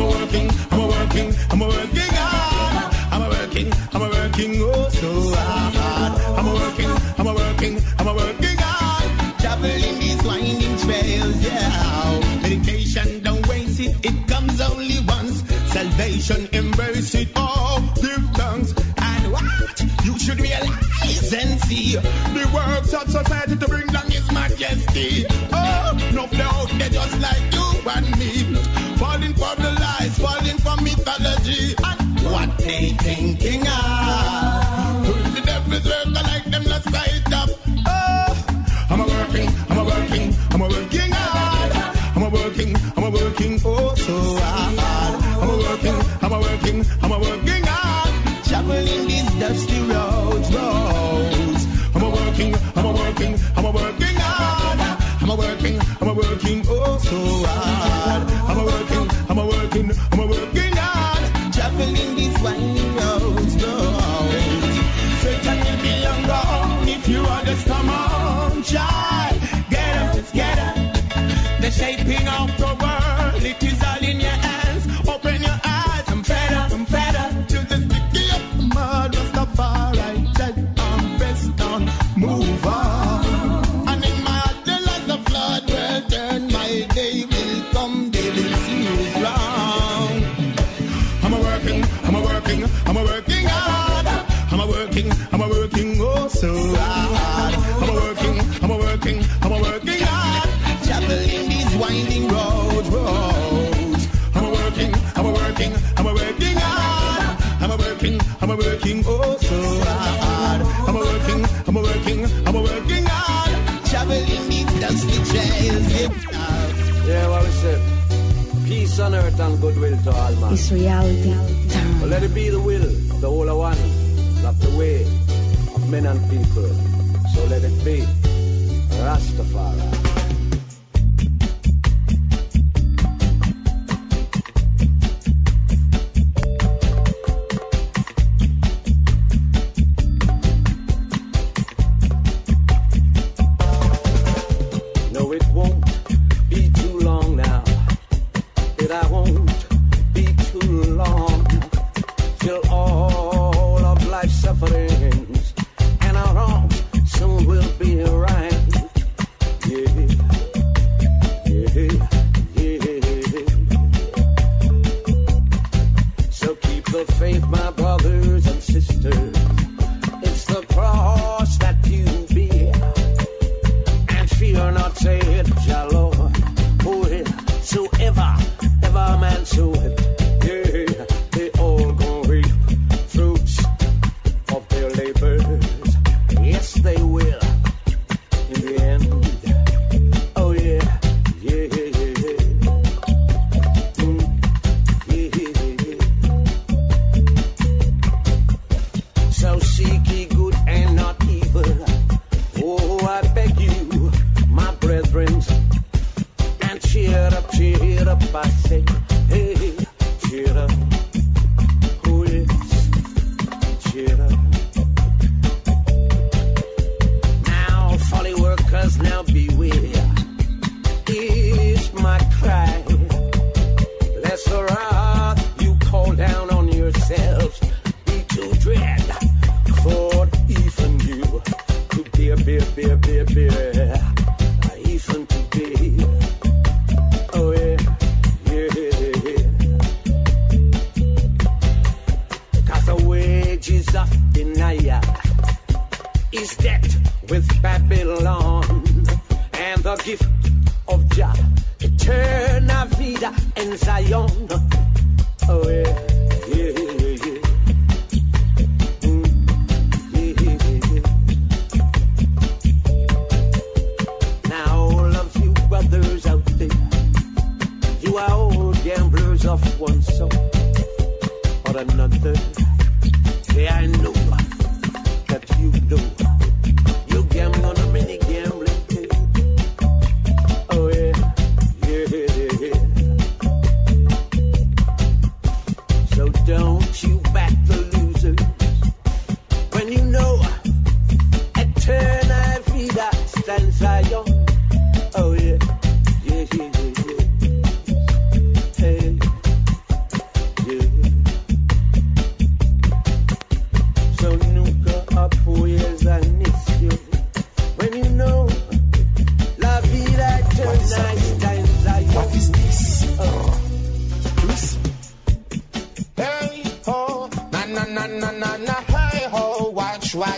a working, I'm a working, I'm a working hard. I'm a working, I'm a working oh so hard. I'm a working, I'm a working, I'm a working hard. Traveling these winding trails, yeah. Meditation, don't waste it, comes only once. Salvation, embrace it all, give thanks. And what you should realize and see the works of society to bring down His majesty. Oh, no flow, they're just like you and me. Falling for the lies, falling for mythology. And what they thinking of? The devil's work, like them, let's fight up. Oh, I'm a working, I'm a working, I'm a working hard. I'm a working, I'm a working, oh so hard. I'm a working, I'm a working, I'm a working hard. Traveling these dusty roads, roads. I'm a working, I'm a working, I'm a working hard. I'm a working, I'm a working, oh so hard. On earth and goodwill to all man. It's reality time. But let it be the will of the whole of one, not the way of men and people. So let it be. Rastafari.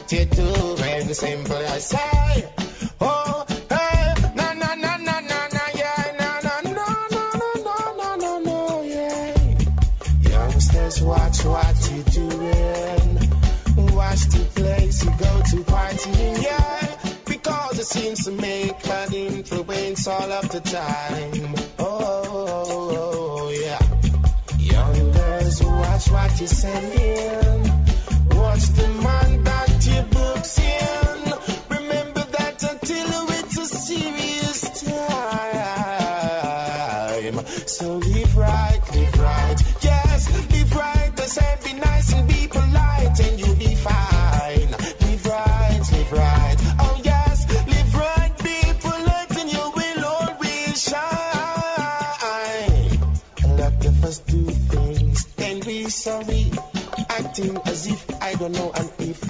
what you do when simple I say. Oh, hey, na na na na na na yeah, na na na na na na na na na yeah. Youngsters, watch what you doing. Watch the place you go to partying, yeah. Because it seems to make an influence all of the time. Oh, oh, oh, oh yeah. Young girls watch what you send in.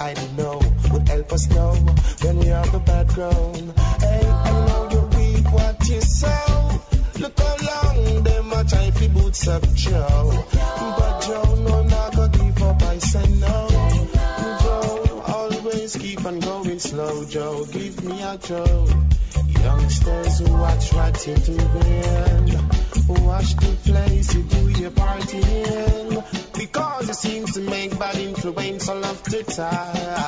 I know would help us know when we have the background. Hey, I know you reap what you sow. Look how long them a try fi boots up Joe, but Joe no not gonna give up. I say no. Joe always keep on going slow. Joe, give me a Joe. Youngsters, watch what you doing. The hypnotized.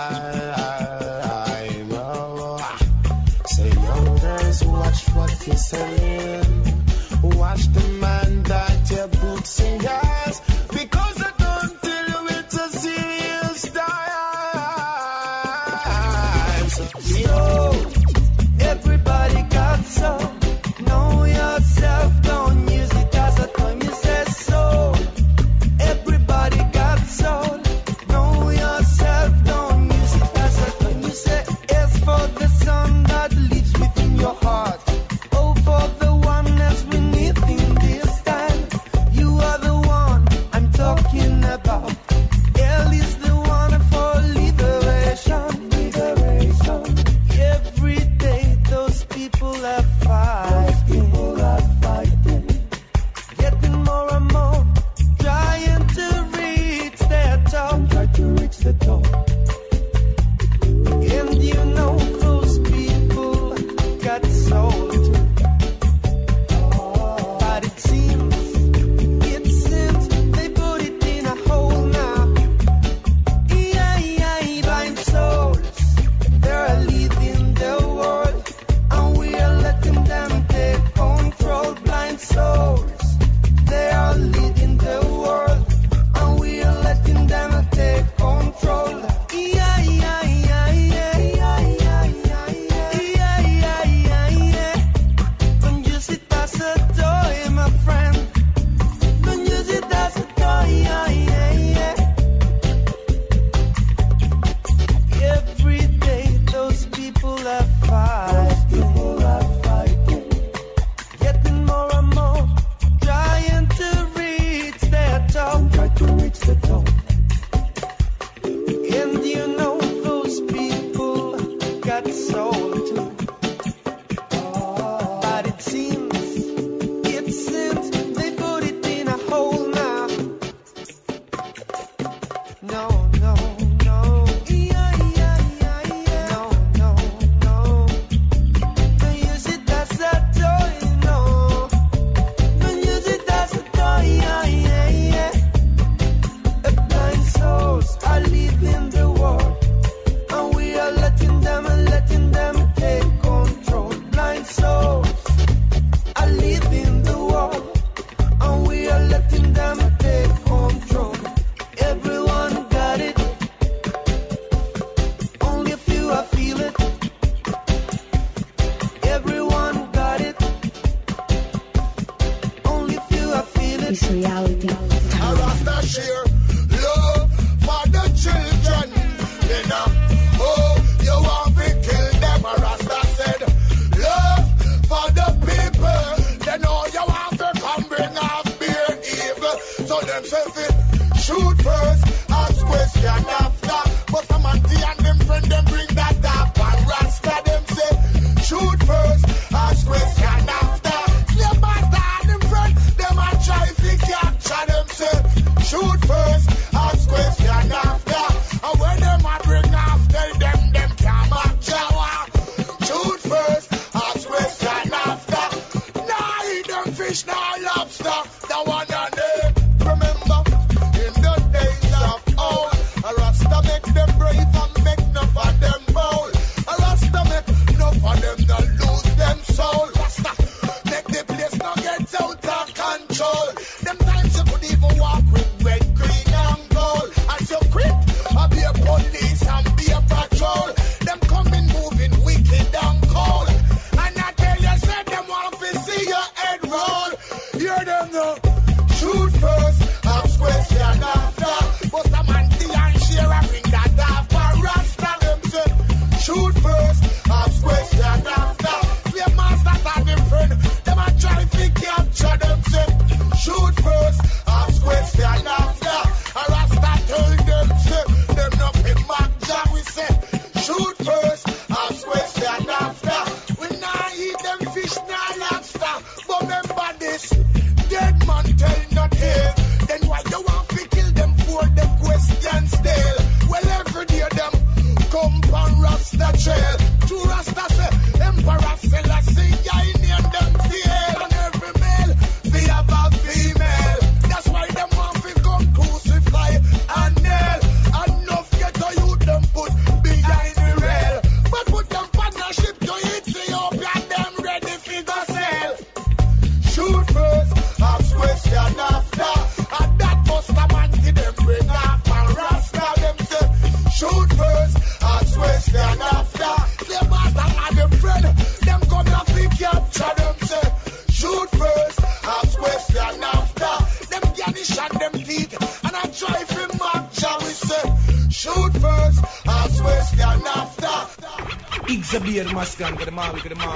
Mascan, que Maui, que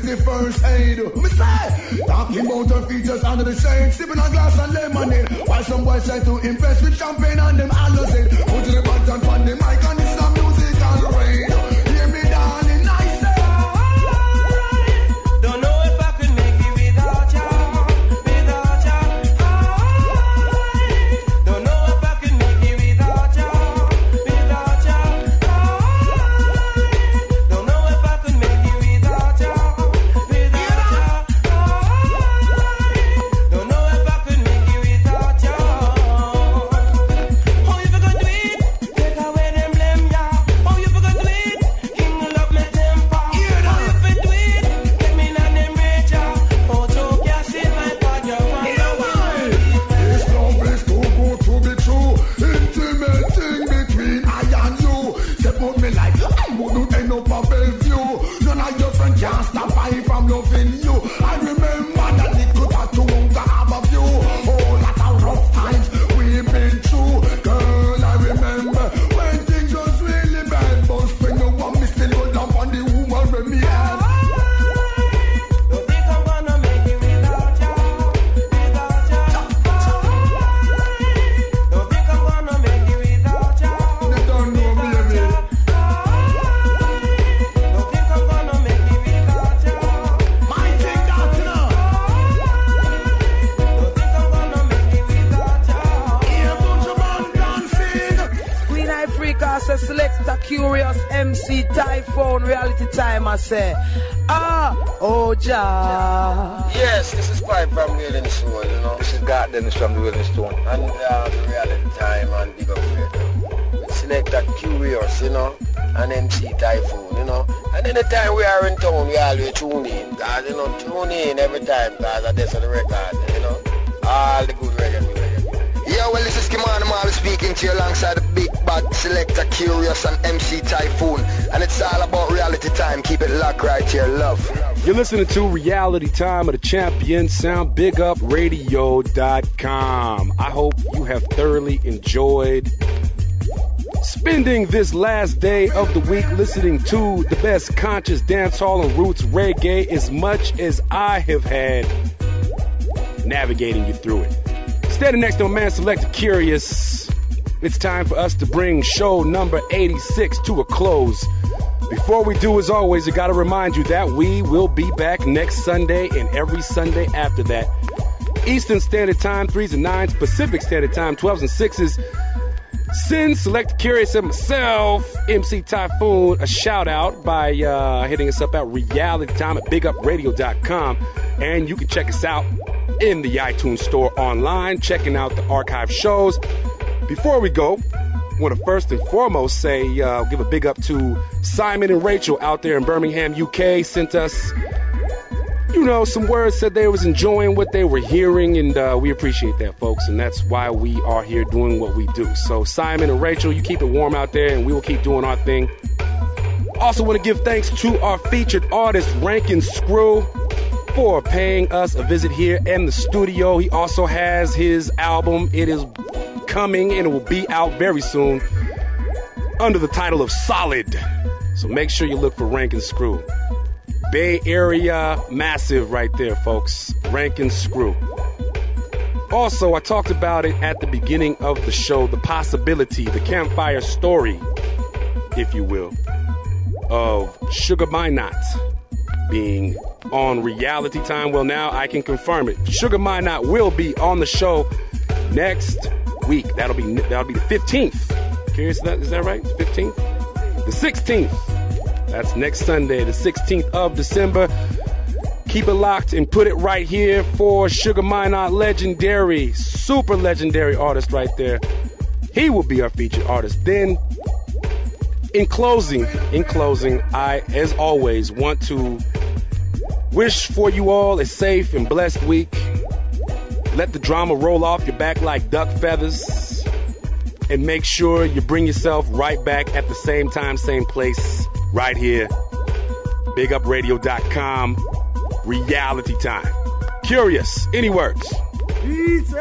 the first aid. Me talking about her features under the shade, sipping a glass of lemonade. While some boys try to impress with champagne and them alizé. Put the button on the mic and say. Ah, oh ja. Yes, this is Pipe from the Wailing Souls, you know. This is Garth Dennis from the Wailing Souls. And uh, the reality time and big up radio. Select a Kurious, you know, and MC Taiyefoon, you know. And anytime we are in town, we always tune in. Cause, you know, tune in every time, guys. cause that's on the record, you know. All the good reggae music. Yeah, well, this is Ky-Mani Marley speaking to you alongside the big bad selector Kurious and MC Taiyefoon. And it's all about reality time. Keep it locked right here, love. You're listening to Reality Time of the Champion Sound, big up BigUpRadio.com. I hope you have thoroughly enjoyed spending this last day of the week listening to the best conscious dancehall and roots reggae as much as I have had navigating you through it. Standing next to a man selected Kurious, it's time for us to bring show number 86 to a close. Before we do, as always, I gotta remind you that we will be back next Sunday and every Sunday after that. Eastern Standard Time, 3s and 9s, Pacific Standard Time, 12s and 6s. Send Select Kurious and myself, MC Taiyefoon, a shout out by uh, hitting us up at reality time at bigupradio.com. And you can check us out in the iTunes store online, checking out the archive shows. Before we go, I want to first and foremost say, uh, give a big up to Simon and Rachel out there in Birmingham, UK, sent us, you know, some words, said they was enjoying what they were hearing, and uh, we appreciate that, folks, and that's why we are here doing what we do. So, Simon and Rachel, you keep it warm out there, and we will keep doing our thing. Also, want to give thanks to our featured artist, Rankin Scroo, for paying us a visit here in the studio. He also has his album. It is coming and it will be out very soon under the title of Solid. So make sure you look for Rankin Scroo. Bay Area massive right there, folks. Rankin Scroo. Also, I talked about it at the beginning of the show the possibility, the campfire story, if you will, of Sugar Minott being on reality time. Well, now I can confirm it. Sugar Minott will be on the show next week. That'll be that'll be the 15th. Kurious, is that, is that right? 15th? The 16th. That's next Sunday, the 16th of December. Keep it locked and put it right here for Sugar Minott, legendary, super legendary artist right there. He will be our featured artist. Then, in closing, in closing, I, as always, want to wish for you all a safe and blessed week. Let the drama roll off your back like duck feathers. And make sure you bring yourself right back at the same time, same place, right here. BigUpRadio.com. Reality time. Kurious. Any words? Peace.